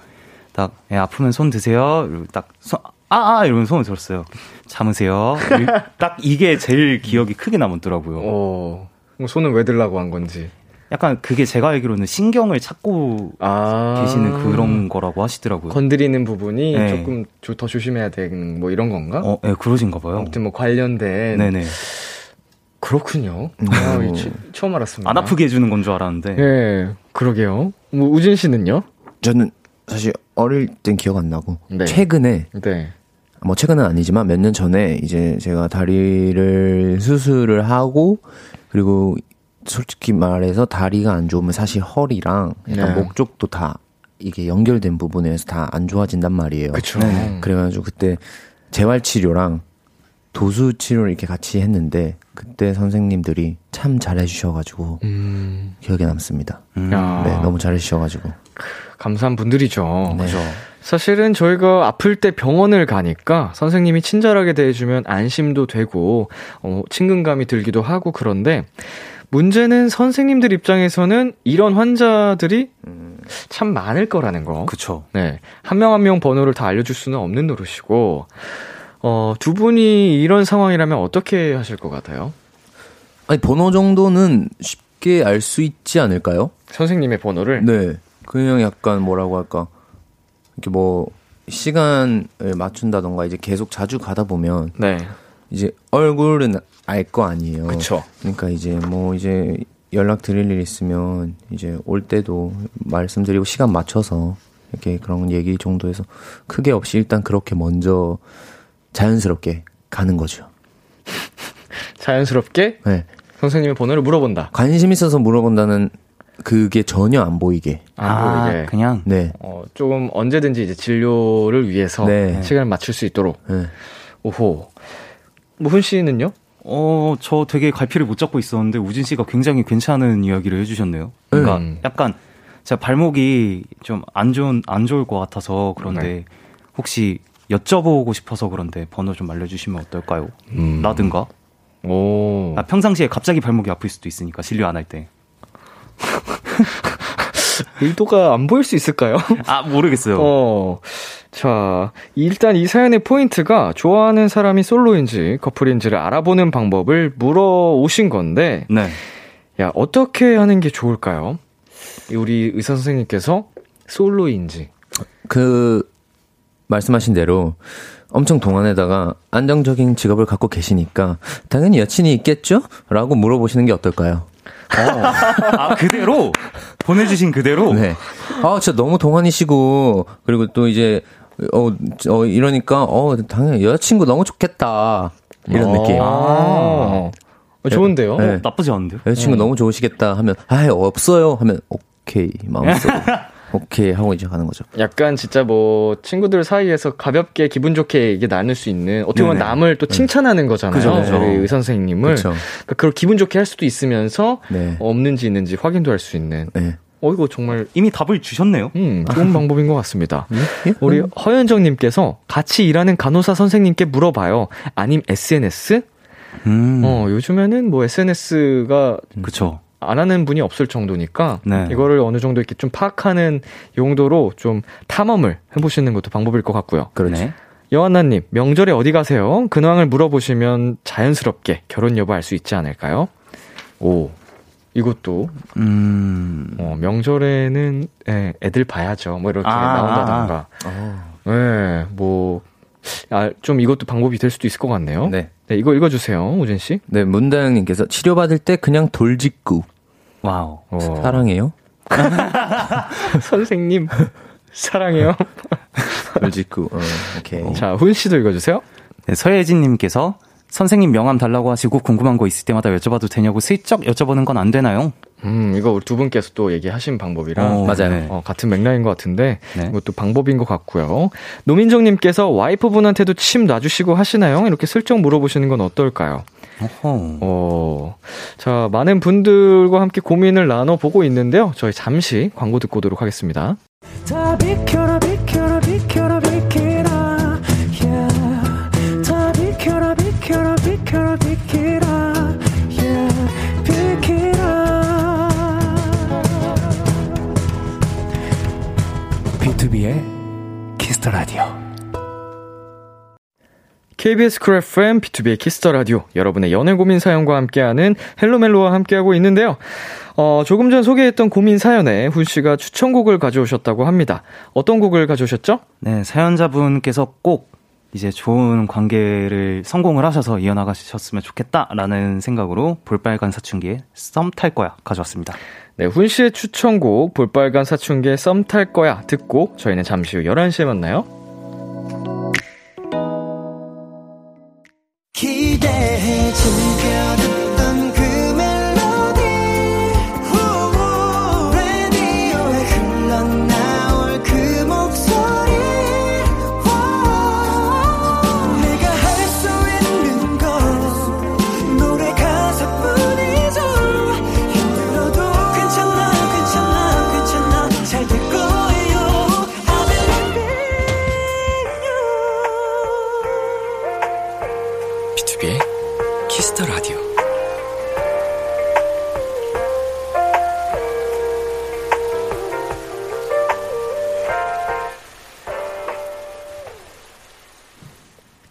Speaker 3: 딱 예, 아프면 손 드세요. 딱 손, 아, 아, 이러면 손을 들었어요. 참으세요. (laughs) 딱 이게 제일 기억이 크게 남았더라고요. 어,
Speaker 2: 손은 왜 들라고 한 건지.
Speaker 3: 약간 그게 제가 알기로는 신경을 찾고 아~ 계시는 그런 거라고 하시더라고요.
Speaker 2: 건드리는 부분이 네. 조금 더 조심해야 되는 뭐 이런 건가?
Speaker 3: 어, 네, 그러신가 봐요.
Speaker 2: 아무튼 뭐 관련된. 네네. 그렇군요. 음. 아, 처음 알았습니다.
Speaker 3: 안 아프게 해주는 건 줄 알았는데.
Speaker 2: 네, 그러게요. 뭐 우진 씨는요?
Speaker 4: 저는 사실 어릴 땐 기억 안 나고 네. 최근에 네. 뭐 최근은 아니지만 몇 년 전에 이제 제가 다리를 수술을 하고 그리고 솔직히 말해서 다리가 안 좋으면 사실 허리랑 네. 목 쪽도 다 이게 연결된 부분에서 다 안 좋아진단 말이에요.
Speaker 2: 그렇죠. 네.
Speaker 4: 그래가지고 그때 재활 치료랑 도수 치료를 이렇게 같이 했는데 그때 선생님들이 참 잘해주셔가지고 음. 기억에 남습니다. 음. 네, 너무 잘해주셔가지고
Speaker 2: 감사한 분들이죠. 네. 그죠. 사실은 저희가 아플 때 병원을 가니까 선생님이 친절하게 대해주면 안심도 되고 어, 친근감이 들기도 하고 그런데 문제는 선생님들 입장에서는 이런 환자들이 참 많을 거라는 거.
Speaker 3: 그쵸.
Speaker 2: 네. 한 명 한명 번호를 다 알려줄 수는 없는 노릇이고, 어, 두 분이 이런 상황이라면 어떻게 하실 것 같아요?
Speaker 4: 아니, 번호 정도는 쉽게 알 수 있지 않을까요?
Speaker 2: 선생님의 번호를?
Speaker 4: 네. 그냥 약간 뭐라고 할까. 이렇게 뭐, 시간을 맞춘다던가 이제 계속 자주 가다 보면. 네. 이제 얼굴은 알 거 아니에요.
Speaker 2: 그쵸.
Speaker 4: 그러니까 이제 뭐 이제 연락 드릴 일 있으면 이제 올 때도 말씀드리고 시간 맞춰서 이렇게 그런 얘기 정도에서 크게 없이 일단 그렇게 먼저 자연스럽게 가는 거죠. (laughs)
Speaker 2: 자연스럽게? 네. 선생님의 번호를 물어본다.
Speaker 4: 관심 있어서 물어본다는 그게 전혀 안 보이게.
Speaker 2: 안 아, 보이게.
Speaker 3: 그냥?
Speaker 4: 네.
Speaker 2: 어, 조금 언제든지 이제 진료를 위해서 네. 시간을 맞출 수 있도록. 네. 오호. 무훈 씨는요?
Speaker 3: 어, 저 되게 갈피를 못 잡고 있었는데 우진 씨가 굉장히 괜찮은 이야기를 해주셨네요. 그러니까 음. 약간 제가 발목이 좀 안 좋은 안 좋을 것 같아서 그런데 네. 혹시 여쭤보고 싶어서 그런데 번호 좀 알려주시면 어떨까요? 음. 라든가. 오. 아, 평상시에 갑자기 발목이 아플 수도 있으니까 진료 안 할 때. (laughs)
Speaker 2: 의도가 안 보일 수 있을까요?
Speaker 3: 아, 모르겠어요. (laughs)
Speaker 2: 어. 자, 일단 이 사연의 포인트가 좋아하는 사람이 솔로인지 커플인지를 알아보는 방법을 물어오신 건데, 네. 야, 어떻게 하는 게 좋을까요? 우리 의사 선생님께서 솔로인지.
Speaker 4: 그, 말씀하신 대로 엄청 동안에다가 안정적인 직업을 갖고 계시니까 당연히 여친이 있겠죠? 라고 물어보시는 게 어떨까요?
Speaker 3: 어. 아, 그대로? 보내주신 그대로?
Speaker 4: 네. 아, 진짜 너무 동안이시고, 그리고 또 이제, 어, 어, 이러니까, 어, 당연히 여자친구 너무 좋겠다. 이런 어. 느낌. 아.
Speaker 2: 어, 좋은데요?
Speaker 3: 네. 어, 나쁘지 않은데요?
Speaker 4: 여자친구 음. 너무 좋으시겠다 하면, 아, 없어요. 하면, 오케이. 마음속으로. (laughs) 오케이 하고 이제 가는 거죠.
Speaker 2: 약간 진짜 뭐 친구들 사이에서 가볍게 기분 좋게 이게 나눌 수 있는 어떻게 보면 네네. 남을 또 네. 칭찬하는 거잖아요. 그죠, 저희 의 선생님을. 그쵸. 그러니까 그걸 기분 좋게 할 수도 있으면서 네. 없는지 있는지 확인도 할 수 있는. 네. 어 이거 정말
Speaker 3: 이미 답을 주셨네요.
Speaker 2: 음, 좋은 방법인 것 같습니다. 예? 예? 우리 허현정님께서 같이 일하는 간호사 선생님께 물어봐요. 아님 SNS? 음. 어 요즘에는 뭐 SNS가
Speaker 3: 그쵸.
Speaker 2: 안 하는 분이 없을 정도니까 네. 이거를 어느 정도 이렇게 좀 파악하는 용도로 좀 탐험을 해보시는 것도 방법일 것 같고요.
Speaker 4: 그러네. 네.
Speaker 2: 여한나님 명절에 어디 가세요? 근황을 물어보시면 자연스럽게 결혼 여부 알 수 있지 않을까요? 오 이것도 음... 어, 명절에는 예, 애들 봐야죠. 뭐 이렇게 아~ 나온다던가. 아. 네, 뭐 아, 좀 이것도 방법이 될 수도 있을 것 같네요. 네. 네, 이거 읽어주세요, 우진 씨.
Speaker 4: 네, 문다영님께서 치료받을 때 그냥 돌직구.
Speaker 3: wow.
Speaker 4: 어. 사랑해요? (laughs)
Speaker 2: 선생님, 사랑해요. (laughs)
Speaker 4: 돌직구. 어, 오케이.
Speaker 2: 자, 훈 씨도 읽어주세요.
Speaker 3: 네, 서예진님께서 선생님 명함 달라고 하시고 궁금한 거 있을 때마다 여쭤봐도 되냐고 슬쩍 여쭤보는 건 안 되나요?
Speaker 2: 음, 이거 우리 두 분께서 또 얘기하신 방법이라.
Speaker 3: 어,
Speaker 4: 맞아요.
Speaker 3: 네.
Speaker 2: 어, 같은 맥락인 것 같은데,
Speaker 3: 네.
Speaker 2: 이것도 방법인 것 같고요. 노민정님께서 와이프분한테도 침 놔주시고 하시나요? 이렇게 슬쩍 물어보시는 건 어떨까요?
Speaker 3: 어허.
Speaker 2: 어, 자, 많은 분들과 함께 고민을 나눠 보고 있는데요. 저희 잠시 광고 듣고 오도록 하겠습니다.
Speaker 1: 다 비켜라 비켜라 B2B의 키스터 라디오
Speaker 2: KBS 쿨 FM, B2B의 키스터 라디오, 여러분의 연애 고민 사연과 함께하는 헬로멜로와 함께하고 있는데요. 어, 조금 전 소개했던 고민 사연에 훈 씨가 추천곡을 가져오셨다고 합니다. 어떤 곡을 가져오셨죠?
Speaker 3: 네, 사연자분께서 꼭 이제 좋은 관계를 성공을 하셔서 이어나가셨으면 좋겠다라는 생각으로 볼빨간 사춘기에 썸탈 거야 가져왔습니다.
Speaker 2: 네, 훈 씨의 추천곡, 볼빨간 사춘기의 썸 탈 거야 듣고 저희는 잠시 후 11시에 만나요.
Speaker 1: 기대해 즐겨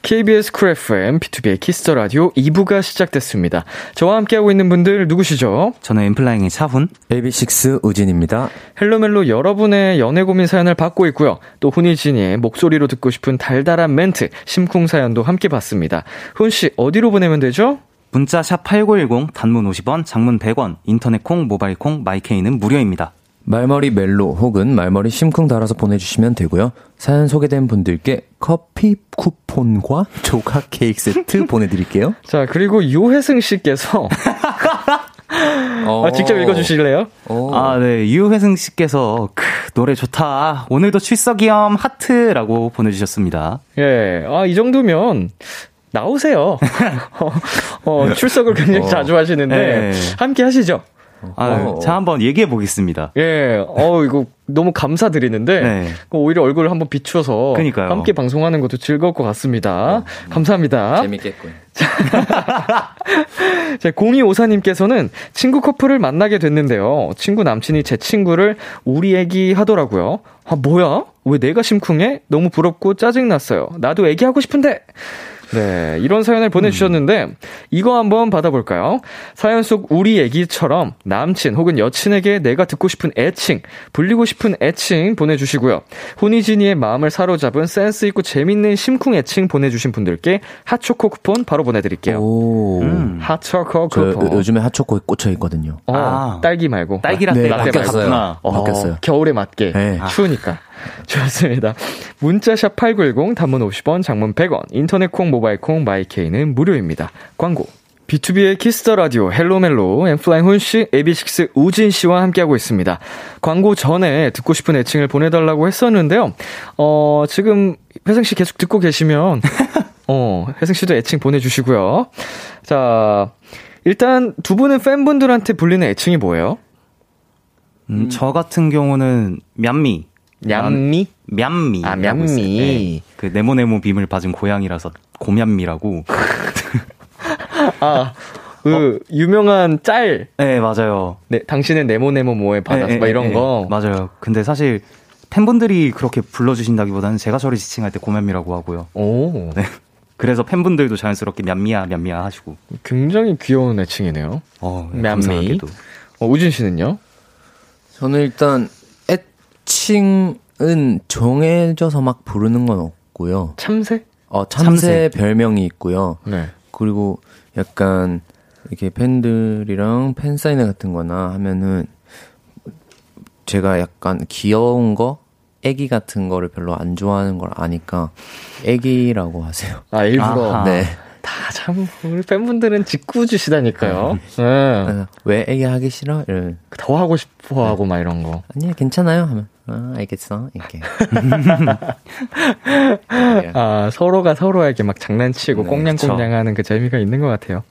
Speaker 2: KBS 쿨 FM, B2B의 키스터 라디오 2부가 시작됐습니다. 저와 함께하고 있는 분들 누구시죠?
Speaker 3: 저는 엔플라잉의 차훈.
Speaker 4: AB6IX 우진입니다.
Speaker 2: 헬로멜로 여러분의 연애 고민 사연을 받고 있고요. 또 훈이진이의 목소리로 듣고 싶은 달달한 멘트, 심쿵 사연도 함께 받습니다. 훈 씨, 어디로 보내면 되죠?
Speaker 3: 문자 샵 8910 단문 50원, 장문 100원, 인터넷 콩, 모바일 콩, 마이케이는 무료입니다.
Speaker 4: 말머리 멜로 혹은 말머리 심쿵 달아서 보내주시면 되고요. 사연 소개된 분들께 커피 쿠폰과 조각 케이크 세트 (laughs) 보내드릴게요.
Speaker 2: 자, 그리고 유혜승 씨께서 (laughs) 아, 직접 읽어주실래요?
Speaker 4: 오.
Speaker 3: 아, 네. 유혜승 씨께서 크, 노래 좋다. 오늘도 출석이염 하트라고 보내주셨습니다.
Speaker 2: 예, 아, 이 정도면 나오세요. (laughs) 어, 어, 출석을 굉장히 자주 하시는데
Speaker 3: 네.
Speaker 2: 함께 하시죠.
Speaker 3: 아,
Speaker 4: 어.
Speaker 3: 자 한번 얘기해 보겠습니다.
Speaker 2: 예, 어, 이거 너무 감사드리는데,
Speaker 3: 네.
Speaker 2: 오히려 얼굴을 한번 비추어서
Speaker 3: 그러니까요.
Speaker 2: 함께 방송하는 것도 즐거울 것 같습니다. 감사합니다.
Speaker 4: 재밌겠군.
Speaker 2: 자, (laughs) 0254님께서는 친구 커플을 만나게 됐는데요. 친구 남친이 제 친구를 우리 애기 하더라고요. 아, 뭐야? 왜 내가 심쿵해? 너무 부럽고 짜증 났어요. 나도 애기 하고 싶은데! 네, 이런 사연을 보내주셨는데, 이거 한번 받아볼까요? 사연 속 우리 애기처럼 남친 혹은 여친에게 내가 듣고 싶은 애칭, 불리고 싶은 애칭 보내주시고요. 훈이진이의 마음을 사로잡은 센스 있고 재밌는 심쿵 애칭 보내주신 분들께 핫초코 쿠폰 바로 보내드릴게요.
Speaker 4: 오.
Speaker 3: 음.
Speaker 2: 핫초코
Speaker 4: 저
Speaker 2: 쿠폰.
Speaker 4: 요- 요즘에 핫초코에 꽂혀 있거든요.
Speaker 2: 어,
Speaker 3: 아.
Speaker 2: 딸기 말고.
Speaker 3: 딸기라떼
Speaker 4: 네,
Speaker 3: 라떼
Speaker 4: 바뀌었어요.
Speaker 3: 바꿨구나.
Speaker 2: 어,
Speaker 4: 바뀌었어요.
Speaker 2: 겨울에 맞게.
Speaker 4: 네.
Speaker 2: 추우니까. (laughs) 좋습니다. 문자샵 8910, 단문 50원, 장문 100원, 인터넷 콩, 모바일 콩, 마이케이는 무료입니다. 광고. B2B의 키스터 라디오 헬로멜로 엔플라잉 훈 씨, AB6IX 우진 씨와 함께하고 있습니다. 광고 전에 듣고 싶은 애칭을 보내달라고 했었는데요. 어, 지금 혜승 씨 계속 듣고 계시면, (laughs) 어, 혜승 씨도 애칭 보내주시고요. 자, 일단 두 분은 팬분들한테 불리는 애칭이 뭐예요?
Speaker 3: 음, 저 같은 경우는 냠미.
Speaker 2: 얌미?
Speaker 3: 냠미.
Speaker 2: 아, 냠미.
Speaker 3: 그 네모네모 빔을 받은 고양이라서 고냠미라고. (laughs)
Speaker 2: 아, 그, 유명한 짤.
Speaker 3: 네, 맞아요.
Speaker 2: 네, 당신은 네모네모 뭐에 받았어.
Speaker 3: 네,
Speaker 2: 막
Speaker 3: 네,
Speaker 2: 이런
Speaker 3: 네,
Speaker 2: 거.
Speaker 3: 맞아요. 근데 사실 팬분들이 그렇게 불러주신다기보다는 제가 저를 지칭할 때 고냠미라고 하고요.
Speaker 2: 오,
Speaker 3: 네. 그래서 팬분들도 자연스럽게 냠미야, 냠미야 하시고.
Speaker 2: 굉장히 귀여운 애칭이네요.
Speaker 3: 어, 네,
Speaker 2: 냠미.
Speaker 3: 감사하게도.
Speaker 2: 어, 우진 씨는요?
Speaker 4: 저는 일단 애칭은 정해져서 막 부르는 건 없고요.
Speaker 2: 참새?
Speaker 4: 어, 참새,
Speaker 3: 참새.
Speaker 4: 별명이 있고요.
Speaker 2: 네.
Speaker 4: 그리고 약간 이렇게 팬들이랑 팬사인회 같은 거나 하면은 제가 약간 귀여운 거 애기 같은 거를 별로 안 좋아하는 걸 아니까 애기라고 하세요.
Speaker 2: 아, 일부러?
Speaker 4: 아하. 네.
Speaker 2: 다 참, 우리 팬분들은 짓궂 주시다니까요. 네.
Speaker 4: 왜 애기 하기 싫어?
Speaker 2: 이런. 더 하고 싶어 하고 막 이런 거.
Speaker 4: 아니, 괜찮아요. 하면, 아, 알겠어. 이렇게. (laughs)
Speaker 2: 아, 서로가 서로에게 막 장난치고 네, 꽁냥꽁냥 하는 그 재미가 있는 것 같아요.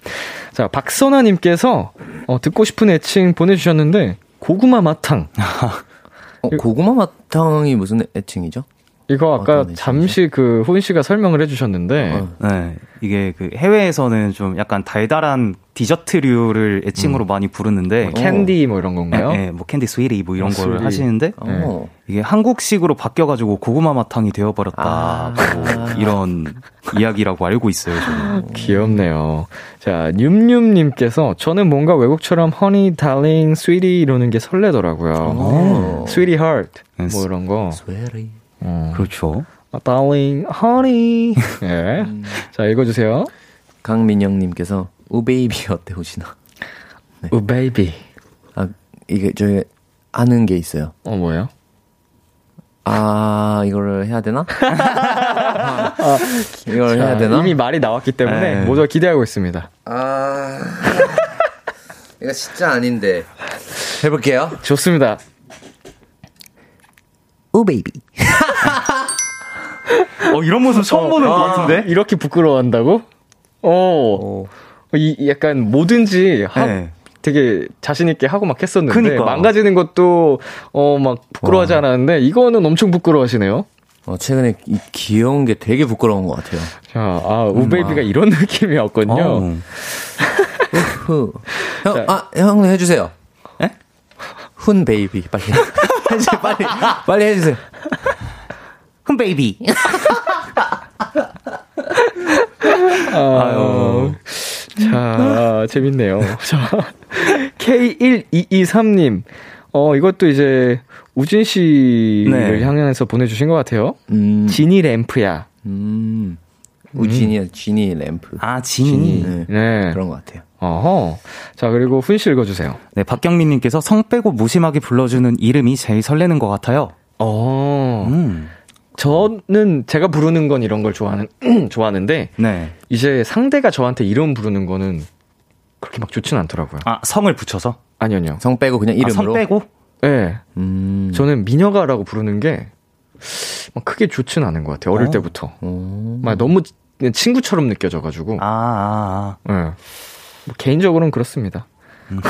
Speaker 2: 자, 박선아님께서, 어, 듣고 싶은 애칭 보내주셨는데, 고구마 마탕. (laughs)
Speaker 4: 어, 고구마 마탕이 무슨 애칭이죠?
Speaker 2: 이거 아까 잠시 그 훈 씨가 설명을 해주셨는데,
Speaker 3: 어. 네 이게 그 해외에서는 좀 약간 달달한 디저트류를 애칭으로 음. 많이 부르는데
Speaker 2: 뭐 캔디 뭐 이런 건가요?
Speaker 3: 네, 네 뭐 캔디 sweetie 뭐 이런 아, 걸 하시는데 네. 이게 한국식으로 바뀌어가지고 고구마 마탕이 되어버렸다 아. 뭐 이런 이야기라고 알고 있어요. 저는.
Speaker 2: 귀엽네요. 자 뉴뉴님께서 저는 뭔가 외국처럼 honey darling sweetie 이러는 게 설레더라고요. sweetie heart 뭐 이런 거.
Speaker 3: sweetie. 어. 그렇죠.
Speaker 2: 아, darling, honey. (laughs) 예. 음. 자, 읽어주세요.
Speaker 4: 강민영님께서, 우 baby 어때, 호시나?
Speaker 2: 네. 우 baby.
Speaker 4: 아, 이게, 저희, 아는 게 있어요.
Speaker 2: 어, 뭐예요?
Speaker 4: 아, 이거를 해야 되나? (laughs) 아, 이걸 자, 해야 되나?
Speaker 2: 이미 말이 나왔기 때문에 네. 모두 기대하고 있습니다.
Speaker 4: 아, (laughs) 이거 진짜 아닌데. 해볼게요.
Speaker 2: 좋습니다.
Speaker 4: 우베이비.
Speaker 3: 어, 이런 모습 처음 어, 보는 아, 것 같은데?
Speaker 2: 이렇게 부끄러워한다고? 어. 어. 이 약간 뭐든지 하, 네. 되게 자신 있게 하고 막 했었는데. 그러니까. 망가지는 것도, 어, 막 부끄러워하지 와. 않았는데, 이거는 엄청 부끄러워하시네요.
Speaker 4: 어, 최근에 이 귀여운 게 되게 부끄러운 것 같아요.
Speaker 2: 자, 아, 우 baby가 음, 이런 (laughs) 느낌이었군요. 어. (laughs)
Speaker 4: 형, 아, 형 해주세요. 에? 훈 baby, 빨리. (laughs) 해주세요, 빨리. 빨리 해주세요.
Speaker 3: 흠 베이비.
Speaker 2: 아유. 자, 재밌네요. (laughs) 자, (laughs) K1223님. 어, 이것도 이제 우진 씨를 네. 향해서 보내주신 것 같아요. 음. 지니 램프야. 음.
Speaker 4: 우진이야, 음. 지니 램프.
Speaker 3: 아, 지니.
Speaker 4: 네. 네. 그런 것 같아요.
Speaker 2: 어허. 자, 그리고 훈 씨 읽어주세요.
Speaker 3: 네, 박경민님께서 성 빼고 무심하게 불러주는 이름이 제일 설레는 것 같아요.
Speaker 2: 어. 음. 저는 제가 부르는 건 이런 걸 좋아하는 (clears throat) 좋아하는데 네. 이제 상대가 저한테 이름 부르는 거는 그렇게 막 좋지는 않더라고요.
Speaker 3: 아 성을 붙여서?
Speaker 2: 아니요, 아니요.
Speaker 4: 성 빼고 그냥 이름으로. 아,
Speaker 3: 성 빼고?
Speaker 2: 네. 음. 저는 미녀가라고 부르는 게 막 크게 좋지는 않은 것 같아요. 어릴 어. 때부터. 어. 막 너무 친구처럼 느껴져가지고. 아. 아, 아. 네. 뭐 개인적으로는 그렇습니다.
Speaker 4: 음.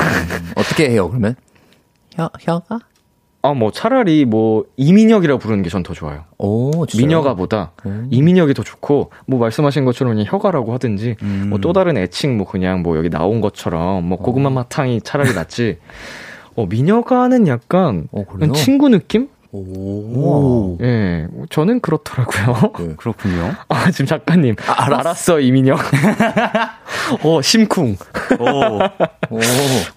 Speaker 4: 어떻게 해요 그러면?
Speaker 5: 혀 혀가?
Speaker 2: 아, 뭐 차라리 뭐 이민혁이라고 부르는 게 전 더 좋아요. 오, 미녀가보다 음. 이민혁이 더 좋고 뭐 말씀하신 것처럼 그냥 혀가라고 하든지 음. 뭐또 다른 애칭 뭐 그냥 뭐 여기 나온 것처럼 뭐 고구마 마탕이 차라리 낫지. 어, 미녀가는 약간 어, 친구 느낌? 오. 예, 저는 그렇더라고요.
Speaker 3: 네. (laughs) 그렇군요.
Speaker 2: 아, 지금 작가님. 아, 알았어, 알았어 이민혁. (laughs) 어, 심쿵. 오. 오.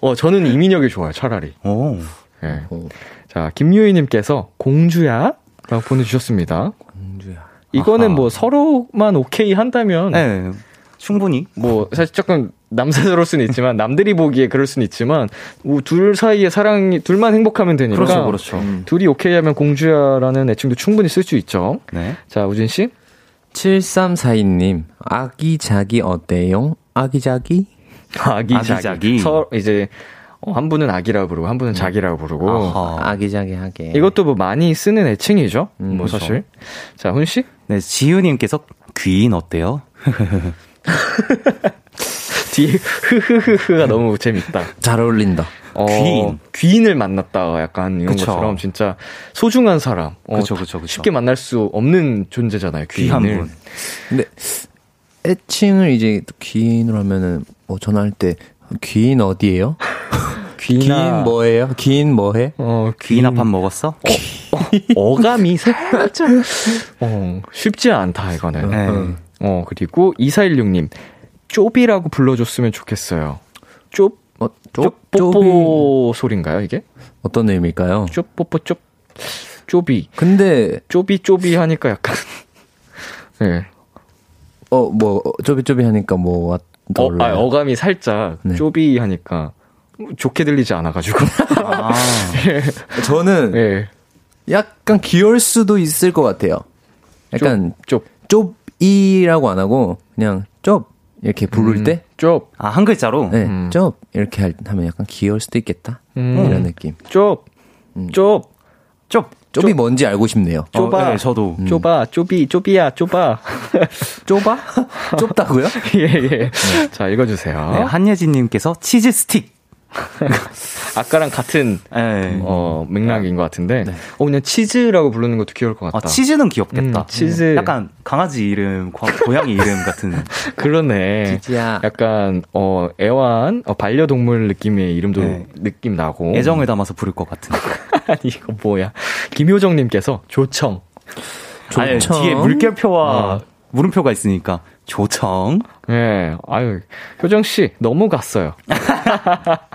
Speaker 2: (laughs) 어, 저는 이민혁이 좋아요, 차라리. 오. 예. 오. 자, 김유희님께서 공주야? 라고 보내주셨습니다. 공주야. 이거는 아하. 뭐 서로만 오케이 한다면. 네.
Speaker 3: 충분히.
Speaker 2: 뭐, 사실 조금 남사스러울 수는 있지만, 남들이 보기에 그럴 수는 있지만, 둘 사이의 사랑이, 둘만 행복하면 되니까.
Speaker 3: 그렇죠, 그렇죠. 음.
Speaker 2: 둘이 오케이 하면 공주야라는 애칭도 충분히 쓸 수 있죠. 네. 자, 우진씨.
Speaker 4: 7342님, 아기자기 어때요? 아기자기?
Speaker 2: 아기자기. 아기자기. 서, 이제, 어, 한 분은 아기라고 부르고 한 분은 음. 자기라고 부르고
Speaker 4: 아하. 아기자기하게
Speaker 2: 이것도 뭐 많이 쓰는 애칭이죠. 음, 뭐 그렇죠. 사실. 자, 훈 씨?
Speaker 3: 네, 지윤 님께서 귀인 어때요? (laughs)
Speaker 2: 뒤에 흐흐흐흐가 너무 재밌다.
Speaker 4: 잘 어울린다.
Speaker 2: 어, 귀인. 귀인을 만났다. 약간 이런 그쵸. 것처럼 진짜 소중한 사람. 어, 그쵸, 그쵸, 그쵸. 쉽게 만날 수 없는 존재잖아요. 귀인을. 귀한 분.
Speaker 4: 근데 애칭을 이제 귀인으로 하면은 뭐 전화할 때 귀인 어디에요? 귀인 뭐예요? 귀인 뭐해?
Speaker 3: 어, 귀인 아밥 먹었어?
Speaker 2: 어, 어, 감이 살짝 어, 쉽지 않다 이거는. 네. 어, 그리고 2416님 쪼비라고 불러줬으면 좋겠어요. 쪼, 어, 쪼, 뽀뽀 소리인가요 이게?
Speaker 4: 어떤 의미일까요?
Speaker 2: 쪼, 뽀뽀, 쪼, 쪼비.
Speaker 4: 근데
Speaker 2: 쪼비 쪼비 하니까 약간 예. (laughs) 네.
Speaker 4: 어, 뭐 쪼비 쪼비 하니까 뭐
Speaker 2: 어, 아, 어감이 살짝 네. 쪼비 하니까 좋게 들리지 않아가지고. 아, (laughs)
Speaker 4: 예. 저는 예. 약간 귀여울 수도 있을 것 같아요. 약간 쪽, 쪽. 좁이라고 안 하고 그냥 좁 이렇게 부를 음, 때
Speaker 3: 좁. 아, 한 글자로?
Speaker 4: 네, 음. 좁 이렇게 하면 약간 귀여울 수도 있겠다. 음. 이런 느낌.
Speaker 2: 좁. 음. 좁.
Speaker 4: 좁. 좁이 뭔지 알고 싶네요.
Speaker 2: 좁아. 어, 네,
Speaker 3: 저도.
Speaker 2: 음. 좁아. 좁이. 좁이야. 좁아. (laughs)
Speaker 4: 좁아? (laughs) 좁다고요?
Speaker 2: 예, 예. 네. 자, 읽어주세요.
Speaker 3: 네, 한예진님께서 치즈 스틱.
Speaker 2: 아까랑 같은 네. 어, 맥락인 것 같은데 네. 어 그냥 치즈라고 부르는 것도 귀여울 것 같다.
Speaker 3: 아, 치즈는 귀엽겠다.
Speaker 2: 음, 치즈
Speaker 3: 약간 강아지 이름, 고양이 이름 같은. (laughs)
Speaker 2: 그러네. 치즈야. 약간 어 애완 어, 반려동물 느낌의 이름도 네. 느낌 나고
Speaker 3: 애정을 담아서 부를 것 같은. (laughs)
Speaker 2: 아니 이거 뭐야? 김효정님께서 조청.
Speaker 3: 조청. 아니, 뒤에 물결표와 어. 물음표가 있으니까 조청.
Speaker 2: 예. 네. 아유 효정 씨 너무 갔어요. (laughs)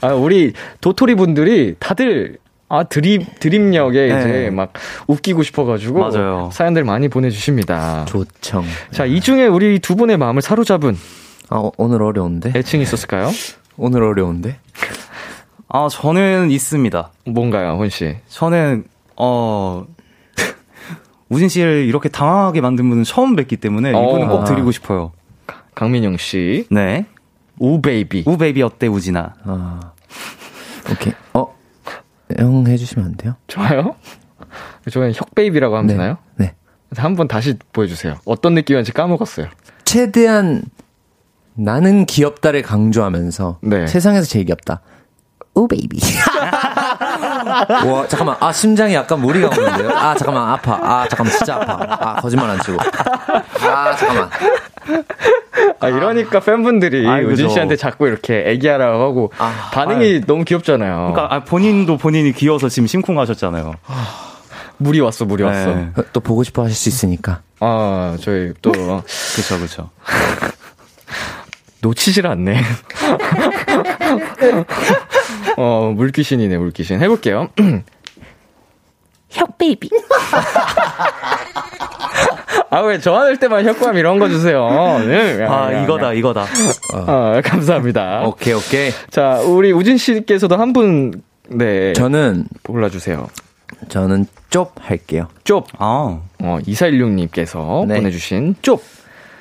Speaker 2: 아, 우리 도토리 분들이 다들 아, 드립, 드립력에 네. 이제 막 웃기고 싶어가지고. 맞아요. 사연들 많이 보내주십니다.
Speaker 4: 좋청.
Speaker 2: 자, 이 중에 우리 두 분의 마음을 사로잡은.
Speaker 4: 아, 어, 오늘 어려운데?
Speaker 2: 애칭이 있었을까요? (laughs)
Speaker 4: 오늘 어려운데? (laughs)
Speaker 3: 아, 저는 있습니다.
Speaker 2: 뭔가요, 훈씨?
Speaker 3: 저는, 어, 우진 씨를 이렇게 당황하게 만든 분은 처음 뵙기 때문에 이분은 꼭 어. 드리고 싶어요.
Speaker 2: 강민영 씨.
Speaker 3: 네.
Speaker 2: 우베이비.
Speaker 3: 우베이비 어때, 우진아? 아.
Speaker 4: 오케이. 어? 형 해주시면 안 돼요?
Speaker 2: 좋아요. 저는 혁baby라고 하면 네. 되나요?
Speaker 4: 네.
Speaker 2: 한번 다시 보여주세요. 어떤 느낌이었는지 까먹었어요.
Speaker 4: 최대한 나는 귀엽다를 강조하면서 네. 세상에서 제일 귀엽다. 우 baby. (laughs) 와 잠깐만 아 심장이 약간 무리가 오는데요. 아 잠깐만 아파. 아 잠깐만 진짜 아파. 아 거짓말 안 치고. 아 잠깐만. (laughs)
Speaker 2: 아 이러니까 팬분들이 아, 우진 씨한테 자꾸 이렇게 애기하라고 하고 아, 반응이 아, 너무 귀엽잖아요.
Speaker 3: 그러니까 아, 본인도 본인이 귀여워서 지금 심쿵하셨잖아요. (sighs)
Speaker 2: 물이 왔어 물이 네. 왔어.
Speaker 4: 또 보고 싶어 하실 수 있으니까.
Speaker 2: 아 저희 또 (laughs)
Speaker 3: 그쵸 그쵸. (laughs)
Speaker 2: 놓치질 않네. 어, 물귀신이네, 물귀신. 해볼게요. (clears throat)
Speaker 5: 혁 베이비. (laughs)
Speaker 2: 아, 왜 저한할 때만 혁감 이런 거 주세요? 네,
Speaker 3: 아, 야, 이거다, 야. 이거다.
Speaker 2: 어. 아, 감사합니다.
Speaker 4: 오케이, 오케이.
Speaker 2: 자, 우리 우진 씨께서도 한 분, 네.
Speaker 4: 저는.
Speaker 2: 골라주세요.
Speaker 4: 저는 쪽 할게요.
Speaker 2: 쪽. 아. 어, 2416님께서 네. 보내주신 쪽.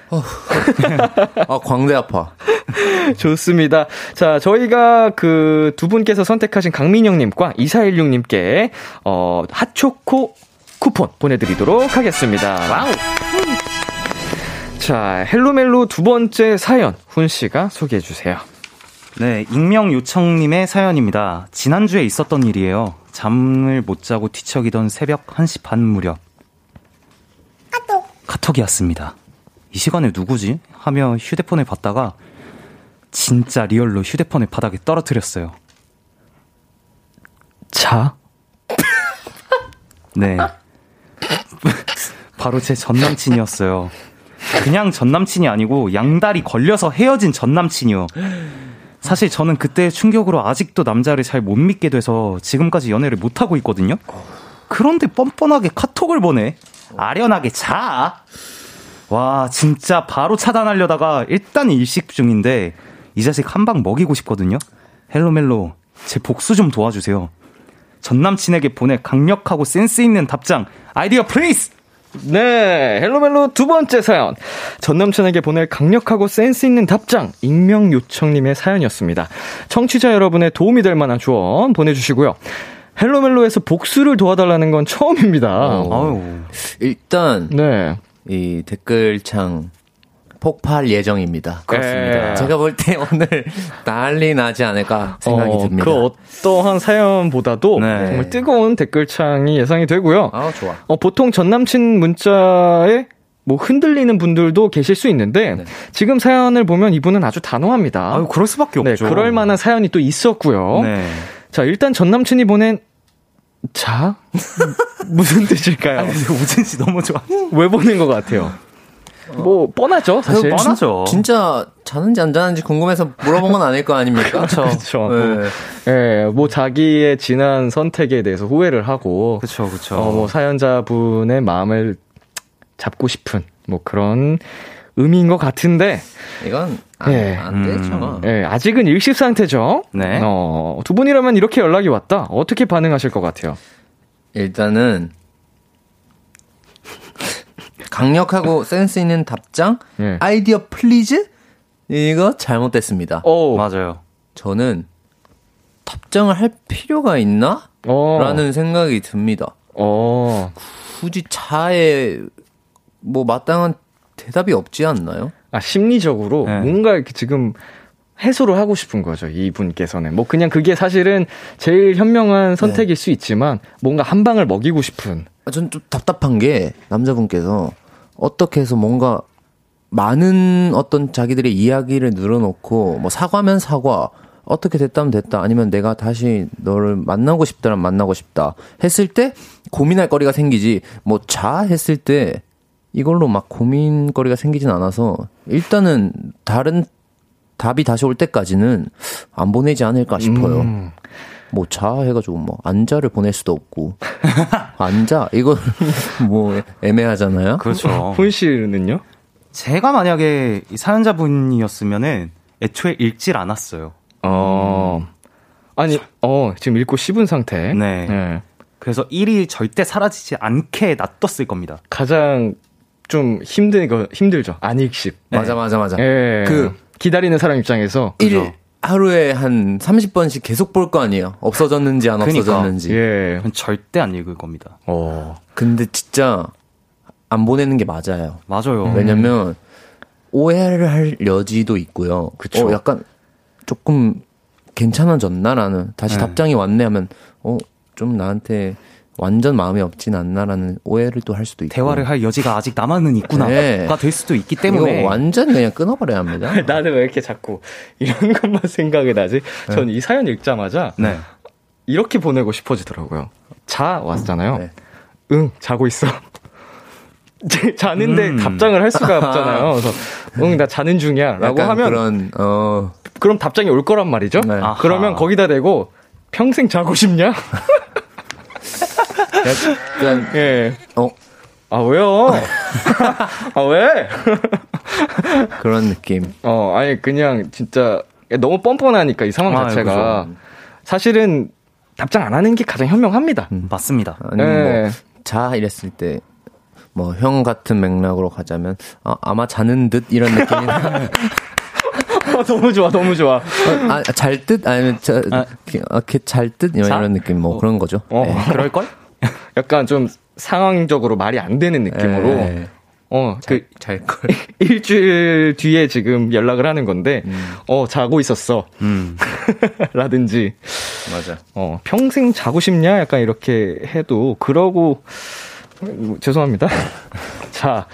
Speaker 2: 어. (laughs)
Speaker 4: 아, 광대 아파. (laughs)
Speaker 2: 좋습니다. 자, 저희가 그 두 분께서 선택하신 강민영님과 2416님께, 어, 핫초코 쿠폰 보내드리도록 하겠습니다. Wow! 자, 헬로멜로 두 번째 사연, 훈씨가 소개해주세요.
Speaker 3: 네, 익명 요청님의 사연입니다. 지난주에 있었던 일이에요. 잠을 못 자고 뒤척이던 새벽 1시 반 무렵. 카톡. 카톡이 왔습니다. 이 시간에 누구지? 하며 휴대폰을 봤다가 진짜 real로 휴대폰을 바닥에 떨어뜨렸어요.
Speaker 2: 자? (laughs)
Speaker 3: 네. (laughs) 바로 제 전 남친이었어요. 그냥 전 남친이 아니고 양다리 걸려서 헤어진 전 남친이요. 사실 저는 그때 충격으로 아직도 남자를 잘 못 믿게 돼서 지금까지 연애를 못 하고 있거든요. 그런데 뻔뻔하게 카톡을 보내. 아련하게 자. 와, 진짜 바로 차단하려다가 일단 일식 중인데 이 자식 한 방 먹이고 싶거든요. 헬로멜로, 제 복수 좀 도와주세요. 전 남친에게 보낼 강력하고 센스 있는 답장, 아이디어 please!
Speaker 2: 네, 헬로멜로 두 번째 사연. 전 남친에게 보낼 강력하고 센스 있는 답장, 익명 요청님의 사연이었습니다. 청취자 여러분의 도움이 될 만한 조언 보내주시고요. 헬로멜로에서 복수를 도와달라는 건 처음입니다. 어,
Speaker 4: 일단, 네. 이 댓글창 폭발 예정입니다.
Speaker 2: 그렇습니다. 네.
Speaker 4: 제가 볼 때 오늘 (laughs) 난리 나지 않을까 생각이 어, 듭니다.
Speaker 2: 그 어떠한 사연보다도 네. 정말 뜨거운 댓글창이 예상이 되고요.
Speaker 4: 아, 좋아.
Speaker 2: 어, 보통 전 남친 문자에 뭐 흔들리는 분들도 계실 수 있는데 네. 지금 사연을 보면 이분은 아주 단호합니다.
Speaker 3: 아유, 그럴 수밖에 네, 없죠.
Speaker 2: 그럴 만한 사연이 또 있었고요. 네. 자, 일단 전 남친이 보낸 자? 무슨 뜻일까요?
Speaker 3: 아니, 우진 씨 너무 좋아.
Speaker 2: 왜 보낸 것 같아요? 뭐 뻔하죠 사실
Speaker 3: 뻔하죠.
Speaker 4: 진, 짜 자는지 안 자는지 궁금해서 물어본 건 아닐 거 아닙니까?
Speaker 2: 그렇죠. 그렇죠. 네. 네. 뭐 자기의 지난 선택에 대해서 후회를 하고
Speaker 3: 그렇죠, 그렇죠.
Speaker 2: 어, 뭐 사연자분의 마음을 잡고 싶은 뭐 그런 의미인 것 같은데
Speaker 4: 이건 안, 네. 안 되죠. 음,
Speaker 2: 네, 아직은 일식 상태죠. 네. 어, 두 분이라면 이렇게 연락이 왔다. 어떻게 반응하실 것 같아요?
Speaker 4: 일단은 강력하고 센스 있는 답장, 네. 아이디어 please 이거 잘못됐습니다.
Speaker 3: 오. 맞아요.
Speaker 4: 저는 답장을 할 필요가 있나? 오. 라는 생각이 듭니다. 오. 굳이 차에 뭐 마땅한 대답이 없지 않나요?
Speaker 2: 아 심리적으로 네. 뭔가 이렇게 지금 해소를 하고 싶은 거죠 이분께서는 뭐 그냥 그게 사실은 제일 현명한 선택일 네. 수 있지만 뭔가 한 방을 먹이고 싶은.
Speaker 4: 아, 전좀 답답한 게 남자분께서 어떻게 해서 뭔가 많은 어떤 자기들의 이야기를 늘어놓고 뭐 사과면 사과 어떻게 됐다면 됐다 아니면 내가 다시 너를 만나고 싶다면 만나고 싶다 했을 때 고민할 거리가 생기지 뭐 자 했을 때 이걸로 막 고민거리가 생기진 않아서 일단은 다른 답이 다시 올 때까지는 안 보내지 않을까 싶어요. 음. 뭐자 해가지고 뭐 안자를 보낼 수도 없고 (laughs) 안자 이거 (laughs) 뭐 애매하잖아요.
Speaker 2: 그렇죠. 훈 씨는요?
Speaker 3: 제가 만약에 사연자분이었으면은 애초에 읽질 않았어요. 어.
Speaker 2: 아니, 어, 지금 읽고 씹은 상태.
Speaker 3: 네. 네. 그래서 일이 절대 사라지지 않게 놔뒀을 겁니다.
Speaker 2: 가장 좀 힘든 거 힘들죠. 안 읽씹.
Speaker 4: 맞아, 네. 맞아, 맞아.
Speaker 2: 예. 그 기다리는 사람 입장에서
Speaker 4: 일 하루에 한 30번씩 계속 볼 거 아니에요. 없어졌는지 안 그러니까. 없어졌는지.
Speaker 3: 예. 절대 안 읽을 겁니다. 어.
Speaker 4: 근데 진짜 안 보내는 게 맞아요.
Speaker 3: 맞아요.
Speaker 4: 왜냐면 오해를 할 여지도 있고요. 그쵸. 어, 약간 조금 괜찮아졌나라는 다시 네. 답장이 왔네 하면 어 좀 나한테 완전 마음이 없진 않나라는 오해를 또 할 수도 있고
Speaker 3: 대화를 할 여지가 아직 남아는 있구나가 네. 될 수도 있기 때문에
Speaker 4: 완전히 그냥 끊어버려야 합니다. (laughs)
Speaker 2: 나는 왜 이렇게 자꾸 이런 것만 생각이 나지? 네. 전이 사연 읽자마자 네. 이렇게 보내고 싶어지더라고요. 자 왔잖아요. 네. 응 자고 있어. (laughs) 자는데 음. 답장을 할 수가 없잖아요. (laughs) 그래서 응 나 자는 중이야라고 하면 그런 어 그럼 답장이 올 거란 말이죠. 네. 그러면 거기다 대고 평생 자고 싶냐? 약간 예. 어. 아 왜요? (laughs) 아 왜?
Speaker 4: 그런 느낌.
Speaker 2: 어 아니 그냥 진짜 너무 뻔뻔하니까 이 상황 아, 자체가 아, 사실은 답장 안 하는 게 가장 현명합니다.
Speaker 3: 음, 맞습니다.
Speaker 4: 아니면 네. 뭐자 이랬을 때 뭐 형 같은 맥락으로 가자면 아, 아마 자는 듯 이런 느낌이 (laughs)
Speaker 2: 어, 너무 좋아, 너무 좋아. 어,
Speaker 4: 아, 잘 듯? 아니면, 저, 아, 아, 잘 듯? 이런 느낌, 뭐, 어, 그런 거죠.
Speaker 2: 어, 네. 그럴걸? 약간 좀 상황적으로 말이 안 되는 느낌으로. 네. 어, 그, 잘 걸. (laughs) 일주일 뒤에 지금 연락을 하는 건데, 음. 어, 자고 있었어. 음. (laughs) 라든지.
Speaker 4: 맞아.
Speaker 2: 어, 평생 자고 싶냐? 약간 이렇게 해도, 그러고, 뭐, 죄송합니다. (laughs) 자,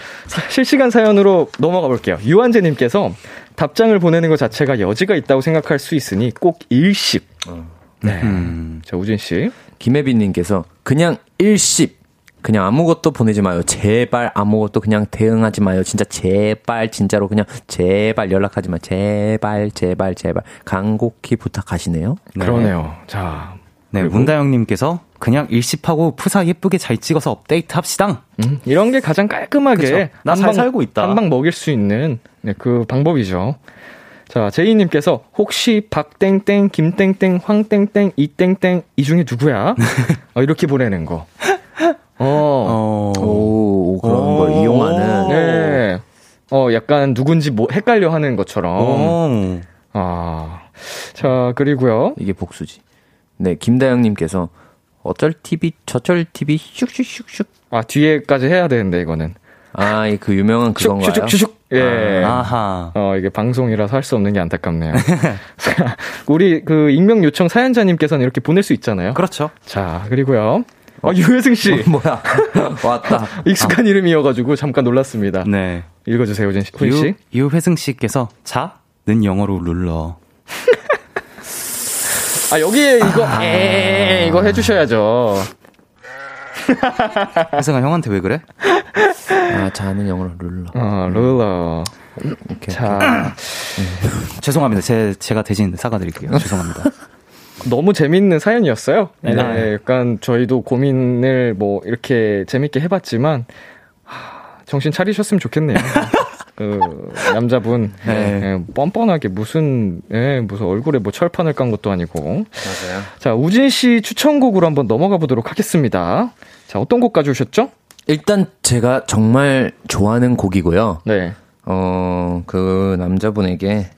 Speaker 2: 실시간 사연으로 넘어가 볼게요. 유한재님께서 답장을 보내는 것 자체가 여지가 있다고 생각할 수 있으니 꼭 일십. 어. 네. 음. 자, 우진 씨.
Speaker 4: 김혜빈님께서 그냥 일십. 그냥 아무것도 보내지 마요. 제발 아무것도 그냥 대응하지 마요. 진짜 제발 진짜로 그냥 제발 연락하지 마. 제발 제발 제발 간곡히 부탁하시네요.
Speaker 2: 네. 그러네요. 자,
Speaker 3: 네, 문다영님께서 그냥 일십하고 푸사 예쁘게 잘 찍어서 업데이트 합시다.
Speaker 2: 음, 이런 게 가장 깔끔하게
Speaker 3: 나잘 살고 있다.
Speaker 2: 한방 먹일 수 있는 네, 그 방법이죠. 자, 제이님께서 혹시 박땡땡, 김땡땡, 황땡땡, 이땡땡 이 중에 누구야? (laughs) 어, 이렇게 보내는 거.
Speaker 4: 어. 어. 오, 그런 오. 걸 이용하는.
Speaker 2: 네. 어, 약간 누군지 뭐 헷갈려 하는 것처럼. 오. 아. 자, 그리고요.
Speaker 4: 이게 복수지. 네, 김다영님께서 어쩔 TV, 저쩔 TV, 슉슉슉슉.
Speaker 2: 아, 뒤에까지 해야 되는데, 이거는.
Speaker 4: 아, 그 유명한 그건가요?
Speaker 2: 슉 슉슉슉. 예. 아, 아하. 어, 이게 방송이라서 할 수 없는 게 안타깝네요. (laughs) 우리 그 익명 요청 사연자님께서는 이렇게 보낼 수 있잖아요.
Speaker 3: 그렇죠.
Speaker 2: 자, 그리고요. 어, 유혜승 씨.
Speaker 4: 어, 뭐야. (laughs) 왔다. (laughs)
Speaker 2: 익숙한 아. 이름이어가지고 잠깐 놀랐습니다. 네. 읽어주세요, 우진 씨. 유,
Speaker 3: 유혜승 씨께서 자 는 영어로 눌러.
Speaker 2: 아, 여기에 이거, 아. 에 이거 해주셔야죠.
Speaker 3: 혜승아, 형한테 왜 그래?
Speaker 4: 아, 자는 영어로 룰러.
Speaker 2: 어, 룰러.
Speaker 3: 오케이, 자. 음. 죄송합니다. 제, 제가 대신 사과드릴게요. 죄송합니다.
Speaker 2: 너무 재밌는 사연이었어요. 네. 네. 약간 저희도 고민을 뭐 이렇게 재밌게 해봤지만, 하, 정신 차리셨으면 좋겠네요. (laughs) 그 남자분 (laughs) 네. 예, 뻔뻔하게 무슨 예, 무슨 얼굴에 뭐 철판을 깐 것도 아니고
Speaker 4: 맞아요.
Speaker 2: 자 우진 씨 추천곡으로 한번 넘어가 보도록 하겠습니다. 자 어떤 곡 가져오셨죠?
Speaker 4: 일단 제가 정말 좋아하는 곡이고요.
Speaker 2: 네.
Speaker 4: 어 그 남자분에게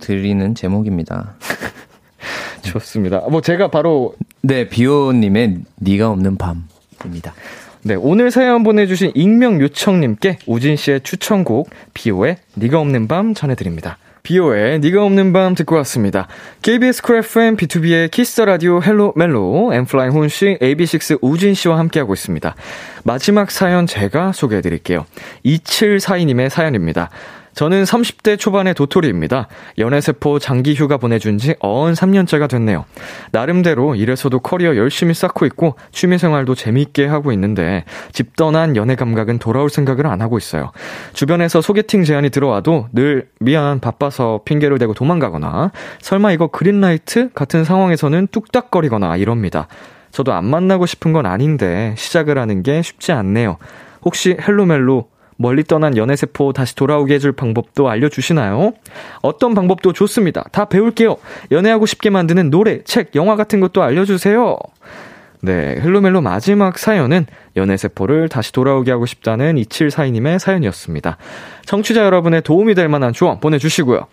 Speaker 4: 드리는 제목입니다. (laughs)
Speaker 2: 좋습니다. 뭐 제가 바로
Speaker 4: 네 비오님의 네가 없는 밤입니다.
Speaker 2: 네, 오늘 사연 보내주신 익명 요청님께 우진 씨의 추천곡 비오의 네가 없는 밤 전해드립니다. 비오의 네가 없는 밤 듣고 왔습니다. KBS 쿨 FM 비투비의 키스 더 라디오 헬로 멜로 엔플라잉 훈 씨 AB6IX 우진 씨와 함께하고 있습니다. 마지막 사연 제가 소개해드릴게요. 2742님의 사연입니다. 저는 30대 초반의 도토리입니다. 연애세포 장기 휴가 보내준 지 어언 3년째가 됐네요. 나름대로 이래서도 커리어 열심히 쌓고 있고 취미생활도 재미있게 하고 있는데 집 떠난 연애 감각은 돌아올 생각을 안 하고 있어요. 주변에서 소개팅 제안이 들어와도 늘 미안 바빠서 핑계를 대고 도망가거나 설마 이거 그린라이트 같은 상황에서는 뚝딱거리거나 이럽니다. 저도 안 만나고 싶은 건 아닌데 시작을 하는 게 쉽지 않네요. 혹시 헬로멜로 멀리 떠난 연애세포 다시 돌아오게 해줄 방법도 알려주시나요? 어떤 방법도 좋습니다. 다 배울게요. 연애하고 싶게 만드는 노래, 책, 영화 같은 것도 알려주세요. 네, 헬로멜로 마지막 사연은 연애세포를 다시 돌아오게 하고 싶다는 2742님의 사연이었습니다. 청취자 여러분의 도움이 될 만한 조언 보내주시고요.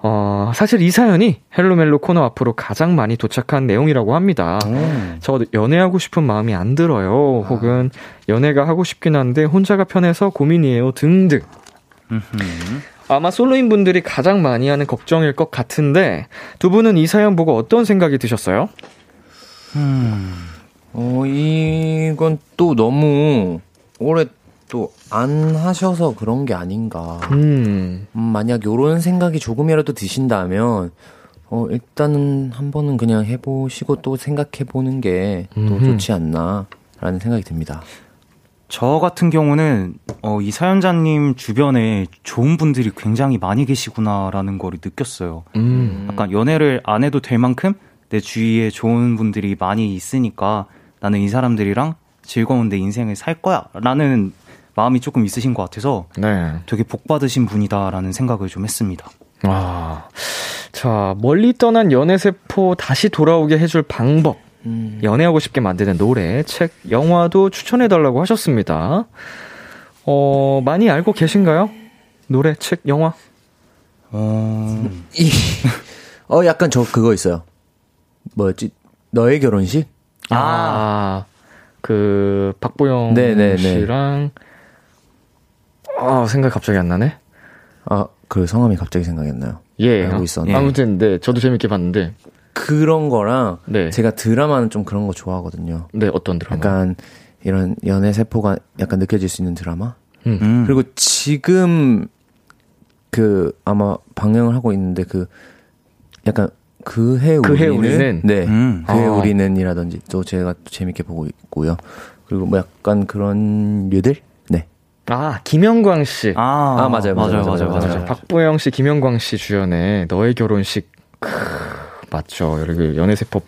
Speaker 2: 어, 사실 이 사연이 헬로멜로 코너 앞으로 가장 많이 도착한 내용이라고 합니다. 음. 저 연애하고 싶은 마음이 안 들어요. 아. 혹은 연애가 하고 싶긴 한데 혼자가 편해서 고민이에요. 등등. 아마 솔로인 분들이 가장 많이 하는 걱정일 것 같은데 두 분은 이 사연 보고 어떤 생각이 드셨어요?
Speaker 4: 음. 어, 이건 또 너무 오래 또 안 하셔서 그런 게 아닌가. 음. 음, 만약 요런 생각이 조금이라도 드신다면, 어, 일단은 한 번은 그냥 해보시고 또 생각해보는 게 또 좋지 않나, 라는 생각이 듭니다.
Speaker 3: 저 같은 경우는, 어, 이 사연자님 주변에 좋은 분들이 굉장히 많이 계시구나라는 걸 느꼈어요. 음. 약간 연애를 안 해도 될 만큼 내 주위에 좋은 분들이 많이 있으니까 나는 이 사람들이랑 즐거운 내 인생을 살 거야. 라는 마음이 조금 있으신 것 같아서 네. 되게 복 받으신 분이다라는 생각을 좀 했습니다.
Speaker 2: 아, 자 멀리 떠난 연애 세포 다시 돌아오게 해줄 방법, 음. 연애하고 싶게 만드는 노래, 책, 영화도 추천해달라고 하셨습니다. 어 많이 알고 계신가요? 노래, 책, 영화?
Speaker 4: 어, 이, 어 약간 저 그거 있어요. 뭐였지? 너의 결혼식?
Speaker 2: 아, 그 박보영 네네네. 씨랑 아, 생각 갑자기 안 나네?
Speaker 4: 아, 그 성함이 갑자기 생각이 안 나요.
Speaker 2: 예. 알고 있었는데. 아무튼, 네, 저도 재밌게 봤는데.
Speaker 4: 그런 거랑, 네. 제가 드라마는 좀 그런 거 좋아하거든요.
Speaker 2: 네, 어떤 드라마?
Speaker 4: 약간, 이런 연애 세포가 약간 느껴질 수 있는 드라마? 음. 음. 그리고 지금, 그, 아마 방영을 하고 있는데, 그, 약간, 그해 우리는, 그해 우리는? 네, 음. 그해 아. 우리는이라든지 또 제가 또 재밌게 보고 있고요. 그리고 뭐 약간 그런 류들
Speaker 2: 아, 김영광 씨.
Speaker 4: 아, 아 맞아요, 맞아요, 맞아요, 맞아요, 맞아요.
Speaker 2: 박보영 씨, 김영광 씨 주연의 너의 결혼식. 크, 맞죠. 여기 연애세포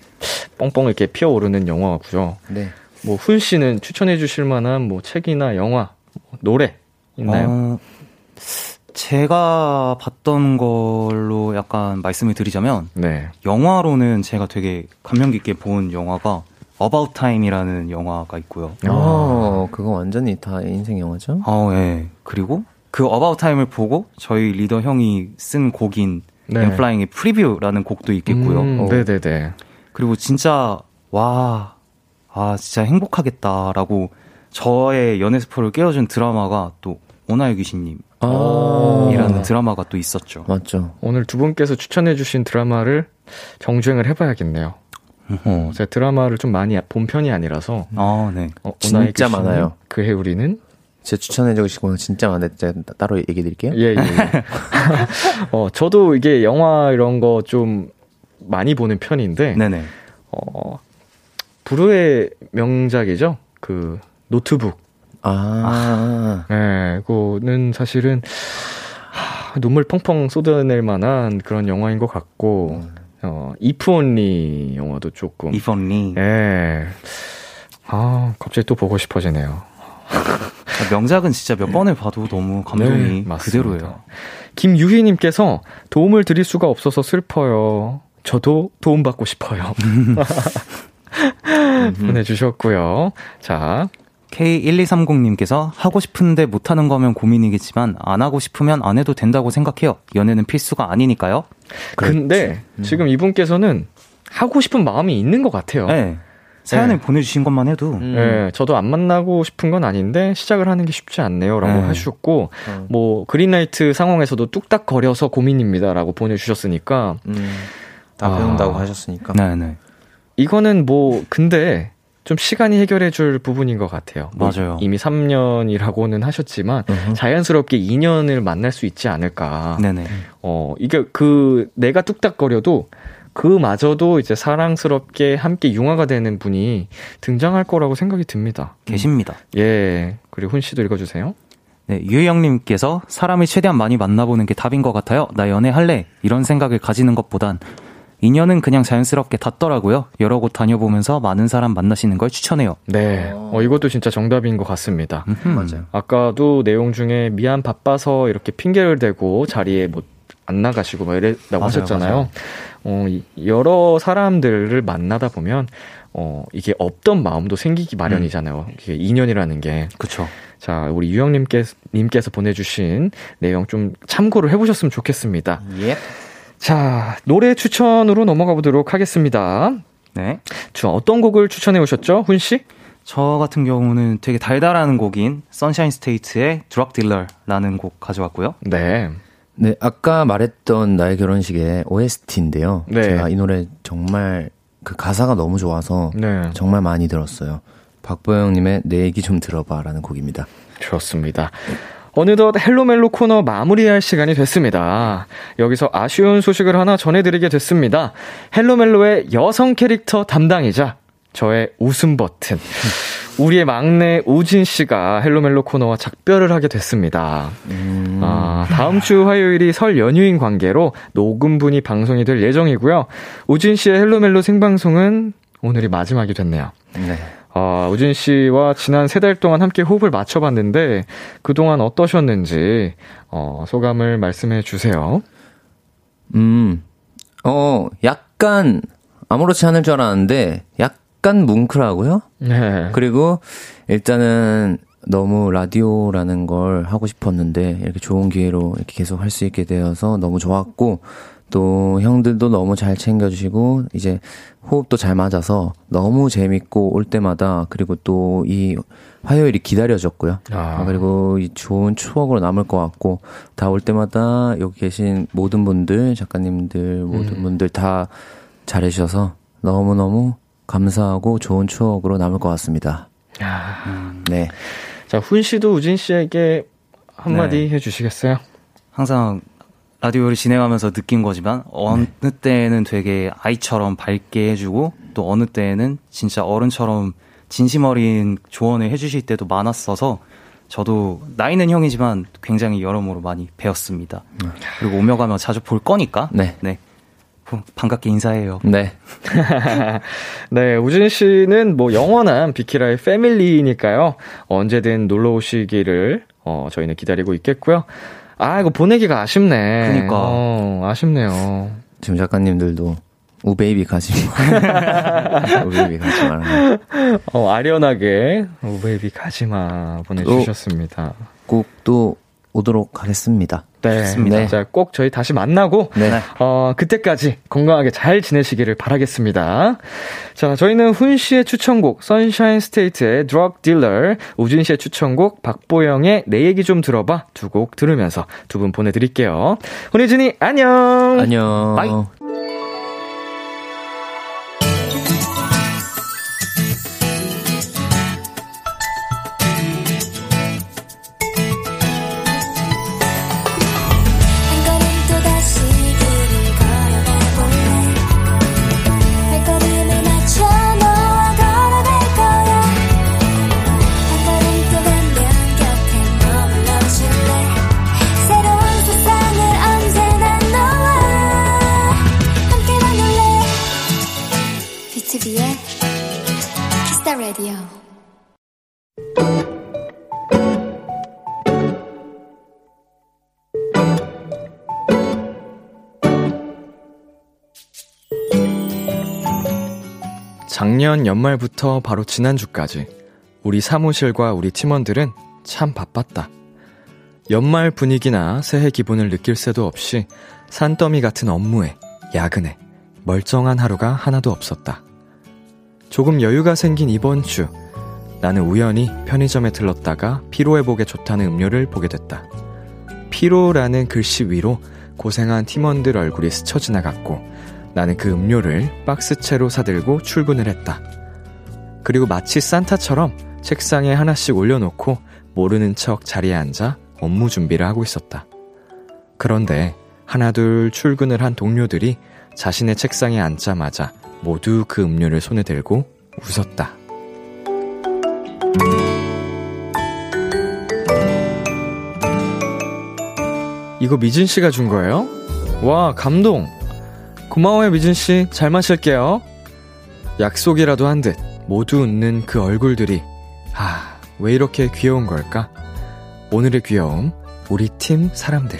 Speaker 2: 뻥뻥 이렇게 피어오르는 영화고요. 네. 뭐, 훈 씨는 추천해 주실 만한 뭐 책이나 영화, 노래 있나요? 어,
Speaker 3: 제가 봤던 걸로 약간 말씀을 드리자면, 네. 영화로는 제가 되게 감명 깊게 본 영화가 About Time이라는 영화가 있고요.
Speaker 4: 아, 그거 완전히 다 인생 영화죠?
Speaker 3: 아, 예. 그리고 그 About Time을 보고 저희 리더 형이 쓴 곡인 네. 엔플라잉의 프리뷰라는 곡도 있겠고요. 음,
Speaker 2: 어. 네네네.
Speaker 3: 그리고 진짜 와, 아 진짜 행복하겠다라고 저의 연애 세포를 깨워준 드라마가 또 오 나의 귀신님. 아~ 이라는 드라마가 또 있었죠.
Speaker 4: 맞죠.
Speaker 2: 오늘 두 분께서 추천해주신 드라마를 정주행을 해봐야겠네요. 어, 제가 드라마를 좀 많이 본 편이 아니라서.
Speaker 4: 아, 네. 어, 진짜 많아요.
Speaker 2: 그해 우리는
Speaker 4: 제 추천해 주신 거는 진짜 많은데 제가 따로 얘기해 드릴게요.
Speaker 2: 예, 예. 예. (laughs) 어, 저도 이게 영화 이런 거 좀 많이 보는 편인데. 네네. 어, 브루의 명작이죠. 그, 노트북. 아. 아. 네, 그거는 사실은, 하, 눈물 펑펑 쏟아낼 만한 그런 영화인 것 같고, 음. 어, 이프온리 영화도 조금.
Speaker 3: 이프온리?
Speaker 2: 예. 아, 갑자기 또 보고 싶어지네요.
Speaker 3: 명작은 진짜 몇 번을 봐도 너무 감동이 네, 그대로예요.
Speaker 2: 김유희님께서 도움을 드릴 수가 없어서 슬퍼요. 저도 도움받고 싶어요. (laughs) (laughs) 보내주셨고요. 자.
Speaker 3: K1230님께서 하고 싶은데 못하는 거면 고민이겠지만 안 하고 싶으면 안 해도 된다고 생각해요. 연애는 필수가 아니니까요.
Speaker 2: 근데 음. 지금 이분께서는 하고 싶은 마음이 있는 것 같아요.
Speaker 3: 네. 사연을 네. 보내주신 것만 해도.
Speaker 2: 음. 네, 저도 안 만나고 싶은 건 아닌데 시작을 하는 게 쉽지 않네요라고 네. 하셨고 음. 뭐 그린라이트 상황에서도 뚝딱 거려서 고민입니다라고 보내주셨으니까
Speaker 4: 음. 다 아. 배운다고 하셨으니까.
Speaker 3: 네네.
Speaker 2: 이거는 뭐 근데 좀 시간이 해결해 줄 부분인 것 같아요.
Speaker 3: 뭐 맞아요.
Speaker 2: 이미 3년이라고는 하셨지만 uh-huh. 자연스럽게 2년을 만날 수 있지 않을까.
Speaker 3: 네네.
Speaker 2: 어 이게 그 내가 뚝딱거려도 그마저도 이제 사랑스럽게 함께 융화가 되는 분이 등장할 거라고 생각이 듭니다.
Speaker 3: 계십니다.
Speaker 2: 예. 그리고 훈 씨도 읽어 주세요.
Speaker 3: 네, 유혜영님께서 사람을 최대한 많이 만나보는 게 답인 것 같아요. 나 연애할래. 이런 생각을 가지는 것보단 인연은 그냥 자연스럽게 닿더라고요. 여러 곳 다녀보면서 많은 사람 만나시는 걸 추천해요.
Speaker 2: 네. 어, 이것도 진짜 정답인 것 같습니다.
Speaker 3: 맞아요.
Speaker 2: 아까도 내용 중에 미안 바빠서 이렇게 핑계를 대고 자리에 뭐안 나가시고 막 이랬다고 맞아요, 하셨잖아요. 맞아요. 어, 여러 사람들을 만나다 보면 어, 이게 없던 마음도 생기기 마련이잖아요. 음. 이게 인연이라는 게.
Speaker 3: 그쵸.
Speaker 2: 자, 우리 유영님께서 님께서 보내주신 내용 좀 참고를 해보셨으면 좋겠습니다.
Speaker 3: 예.
Speaker 2: 자, 노래 추천으로 넘어가 보도록 하겠습니다.
Speaker 3: 네.
Speaker 2: 저 어떤 곡을 추천해 오셨죠, 훈 씨?
Speaker 3: 저 같은 경우는 되게 달달한 곡인 선샤인 스테이트의 드럭 딜러라는 곡 가져왔고요.
Speaker 2: 네.
Speaker 4: 네, 아까 말했던 너의 결혼식의 OST인데요. 네. 제가 이 노래 정말 그 가사가 너무 좋아서 네. 정말 많이 들었어요. 박보영 님의 내 얘기 좀 들어봐라는 곡입니다.
Speaker 2: 좋습니다. 어느덧 헬로멜로 코너 마무리할 시간이 됐습니다. 여기서 아쉬운 소식을 하나 전해드리게 됐습니다. 헬로멜로의 여성 캐릭터 담당이자 저의 웃음 버튼. 우리의 막내 우진 씨가 헬로멜로 코너와 작별을 하게 됐습니다. 음. 아, 다음 주 화요일이 설 연휴인 관계로 녹음분이 방송이 될 예정이고요. 우진 씨의 헬로멜로 생방송은 오늘이 마지막이 됐네요.
Speaker 3: 네.
Speaker 2: 아, 우진 씨와 지난 세 달 동안 함께 호흡을 맞춰봤는데 그동안 어떠셨는지 어, 소감을 말씀해 주세요.
Speaker 4: 음, 어, 약간 아무렇지 않을 줄 알았는데 약간 뭉클하고요.
Speaker 2: 네.
Speaker 4: 그리고 일단은 너무 라디오라는 걸 하고 싶었는데 이렇게 좋은 기회로 이렇게 계속 할 수 있게 되어서 너무 좋았고 또 형들도 너무 잘 챙겨주시고 이제 호흡도 잘 맞아서 너무 재밌고 올 때마다 그리고 또 이 화요일이 기다려졌고요. 아. 그리고 이 좋은 추억으로 남을 것 같고 다 올 때마다 여기 계신 모든 분들 작가님들 모든 음. 분들 다 잘해주셔서 너무 너무 감사하고 좋은 추억으로 남을 것 같습니다.
Speaker 2: 아. 네. 자, 훈 씨도 우진 씨에게 한마디 네. 해주시겠어요?
Speaker 3: 항상 라디오를 진행하면서 느낀 거지만 어느 네. 때는 되게 아이처럼 밝게 해주고 또 어느 때는 진짜 어른처럼 진심 어린 조언을 해주실 때도 많았어서 저도 나이는 형이지만 굉장히 여러모로 많이 배웠습니다. 네. 그리고 오며 가며 자주 볼 거니까
Speaker 4: 네.
Speaker 3: 네. 반갑게 인사해요.
Speaker 4: 네. (laughs)
Speaker 2: 네, 우진 씨는 뭐 영원한 비키라의 패밀리니까요. 언제든 놀러 오시기를 어, 저희는 기다리고 있겠고요. 아, 이거 보내기가 아쉽네.
Speaker 3: 그니까.
Speaker 2: 어, 아쉽네요.
Speaker 4: 지금 작가님들도 우베이비 가지 마. (laughs) 우베이비 가지 마.
Speaker 2: 어, 아련하게 우baby 가지 마 보내주셨습니다.
Speaker 4: 꼭 또 오도록 하겠습니다.
Speaker 2: 네. 좋습니다. 자, 꼭 저희 다시 만나고,
Speaker 4: 네.
Speaker 2: 어, 그때까지 건강하게 잘 지내시기를 바라겠습니다. 자, 저희는 훈 씨의 추천곡, 선샤인 스테이트의 드럭 딜러, 우진 씨의 추천곡, 박보영의 내 얘기 좀 들어봐 두 곡 들으면서 두 분 보내 드릴게요. 훈이진이 안녕!
Speaker 4: 안녕!
Speaker 2: bye! 작년 연말부터 바로 지난주까지 우리 사무실과 우리 팀원들은 참 바빴다. 연말 분위기나 새해 기분을 느낄 새도 없이 산더미 같은 업무에 야근에 멀쩡한 하루가 하나도 없었다. 조금 여유가 생긴 이번 주, 나는 우연히 편의점에 들렀다가 피로회복에 좋다는 음료를 보게 됐다. 피로라는 글씨 위로 고생한 팀원들 얼굴이 스쳐 지나갔고, 나는 그 음료를 박스채로 사들고 출근을 했다. 그리고 마치 산타처럼 책상에 하나씩 올려놓고 모르는 척 자리에 앉아 업무 준비를 하고 있었다. 그런데 하나둘 출근을 한 동료들이 자신의 책상에 앉자마자 모두 그 음료를 손에 들고 웃었다. 이거 미진 씨가 준 거예요? 와, 감동! 고마워요, 미진 씨. 잘 마실게요. 약속이라도 한 듯 모두 웃는 그 얼굴들이, 아, 왜 이렇게 귀여운 걸까? 오늘의 귀여움, 우리 팀 사람들.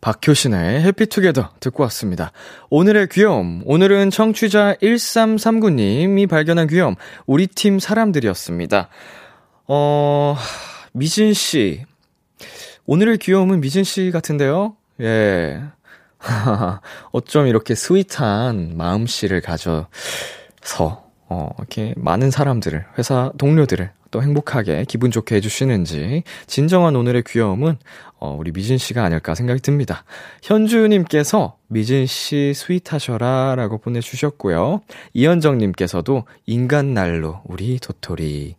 Speaker 2: 박효신의 해피투게더 듣고 왔습니다. 오늘의 귀여움. 오늘은 청취자 1339님이 발견한 귀여움. 우리 팀 사람들이었습니다. 어, 미진씨. 오늘의 귀여움은 미진 씨 같은데요? 예. (laughs) 어쩜 이렇게 sweet한 마음씨를 가져서, 어, 이렇게 많은 사람들을, 회사 동료들을 또 행복하게 기분 좋게 해주시는지 진정한 오늘의 귀여움은 어, 우리 미진 씨가 아닐까 생각이 듭니다. 현주님께서 미진 씨 sweet하셔라 라고 보내주셨고요. 이현정님께서도 인간 난로 우리 도토리.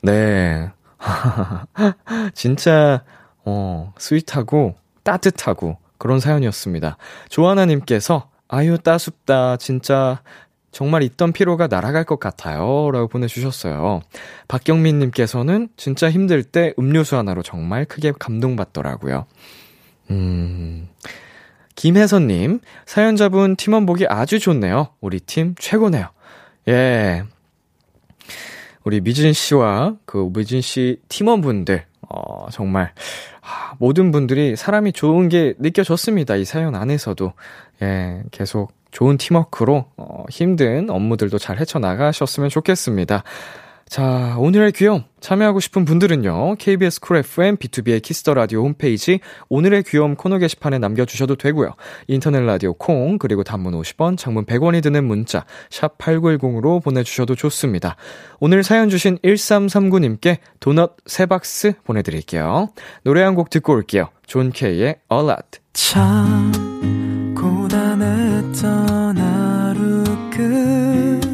Speaker 2: 네. (laughs) 진짜, 어, sweet하고 따뜻하고 그런 사연이었습니다. 조하나님께서 아유, 따숩다. 진짜 정말 있던 피로가 날아갈 것 같아요. 라고 보내주셨어요. 박경민님께서는 진짜 힘들 때 음료수 하나로 정말 크게 감동받더라고요. 음, 김혜선님, 사연자분 팀원 보기 아주 좋네요. 우리 팀 최고네요. 예. 우리 미진 씨와 그 미진 씨 팀원분들, 어, 정말, 아, 모든 분들이 사람이 좋은 게 느껴졌습니다. 이 사연 안에서도. 예, 계속 좋은 팀워크로 어, 힘든 업무들도 잘 헤쳐나가셨으면 좋겠습니다. 자, 오늘의 귀여움 참여하고 싶은 분들은요. KBS 쿨 FM B2B의 키스터 라디오 홈페이지 오늘의 귀여움 코너 게시판에 남겨 주셔도 되고요. 인터넷 라디오 콩 그리고 단문 50원, 장문 100원이 드는 문자 샵 8910으로 보내 주셔도 좋습니다. 오늘 사연 주신 1339님께 도넛 3박스 보내 드릴게요. 노래 한 곡 듣고 올게요. John K의 All Out.
Speaker 1: 참 고단했던 하루 끝 널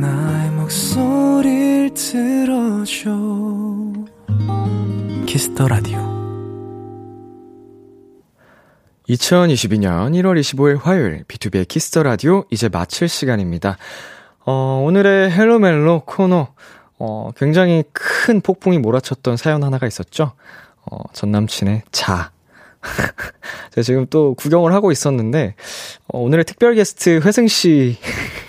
Speaker 1: 나의 목소리를 들어줘 Kiss the Radio
Speaker 2: 2022년 1월 25일 화요일 B2B의 키스터 라디오 이제 마칠 시간입니다. 어, 오늘의 Hello 멜로 코너 어, 굉장히 큰 폭풍이 몰아쳤던 사연 하나가 있었죠. 어, 전 남친의 자. (laughs) 제가 지금 또 구경을 하고 있었는데, 어, 오늘의 특별 게스트 회승 씨. (laughs)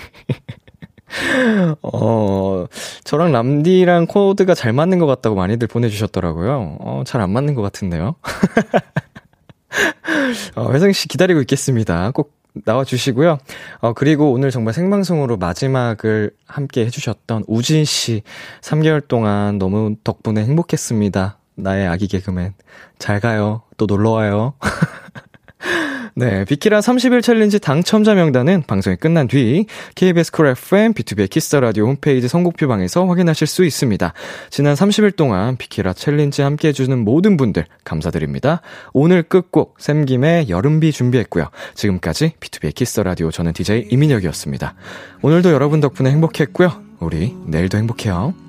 Speaker 2: (laughs) 어, 저랑 람디랑 코드가 잘 맞는 것 같다고 많이들 보내주셨더라고요. 어, 잘 안 맞는 것 같은데요. (laughs) 어, 회승씨 기다리고 있겠습니다. 꼭 나와주시고요. 어, 그리고 오늘 정말 생방송으로 마지막을 함께 해주셨던 우진 씨. 3개월 동안 너무 덕분에 행복했습니다. 나의 아기 개그맨. 잘 가요. 또 놀러 와요. (laughs) 네, 비키라 30일 챌린지 당첨자 명단은 방송이 끝난 뒤 KBS 쿨 FM B2B 키스터 라디오 홈페이지 선곡표 방에서 확인하실 수 있습니다. 지난 30일 동안 비키라 챌린지 함께 해주는 모든 분들 감사드립니다. 오늘 끝곡 샘김의 여름비 준비했고요. 지금까지 B2B 키스터 라디오 저는 DJ 이민혁이었습니다. 오늘도 여러분 덕분에 행복했고요. 우리 내일도 행복해요.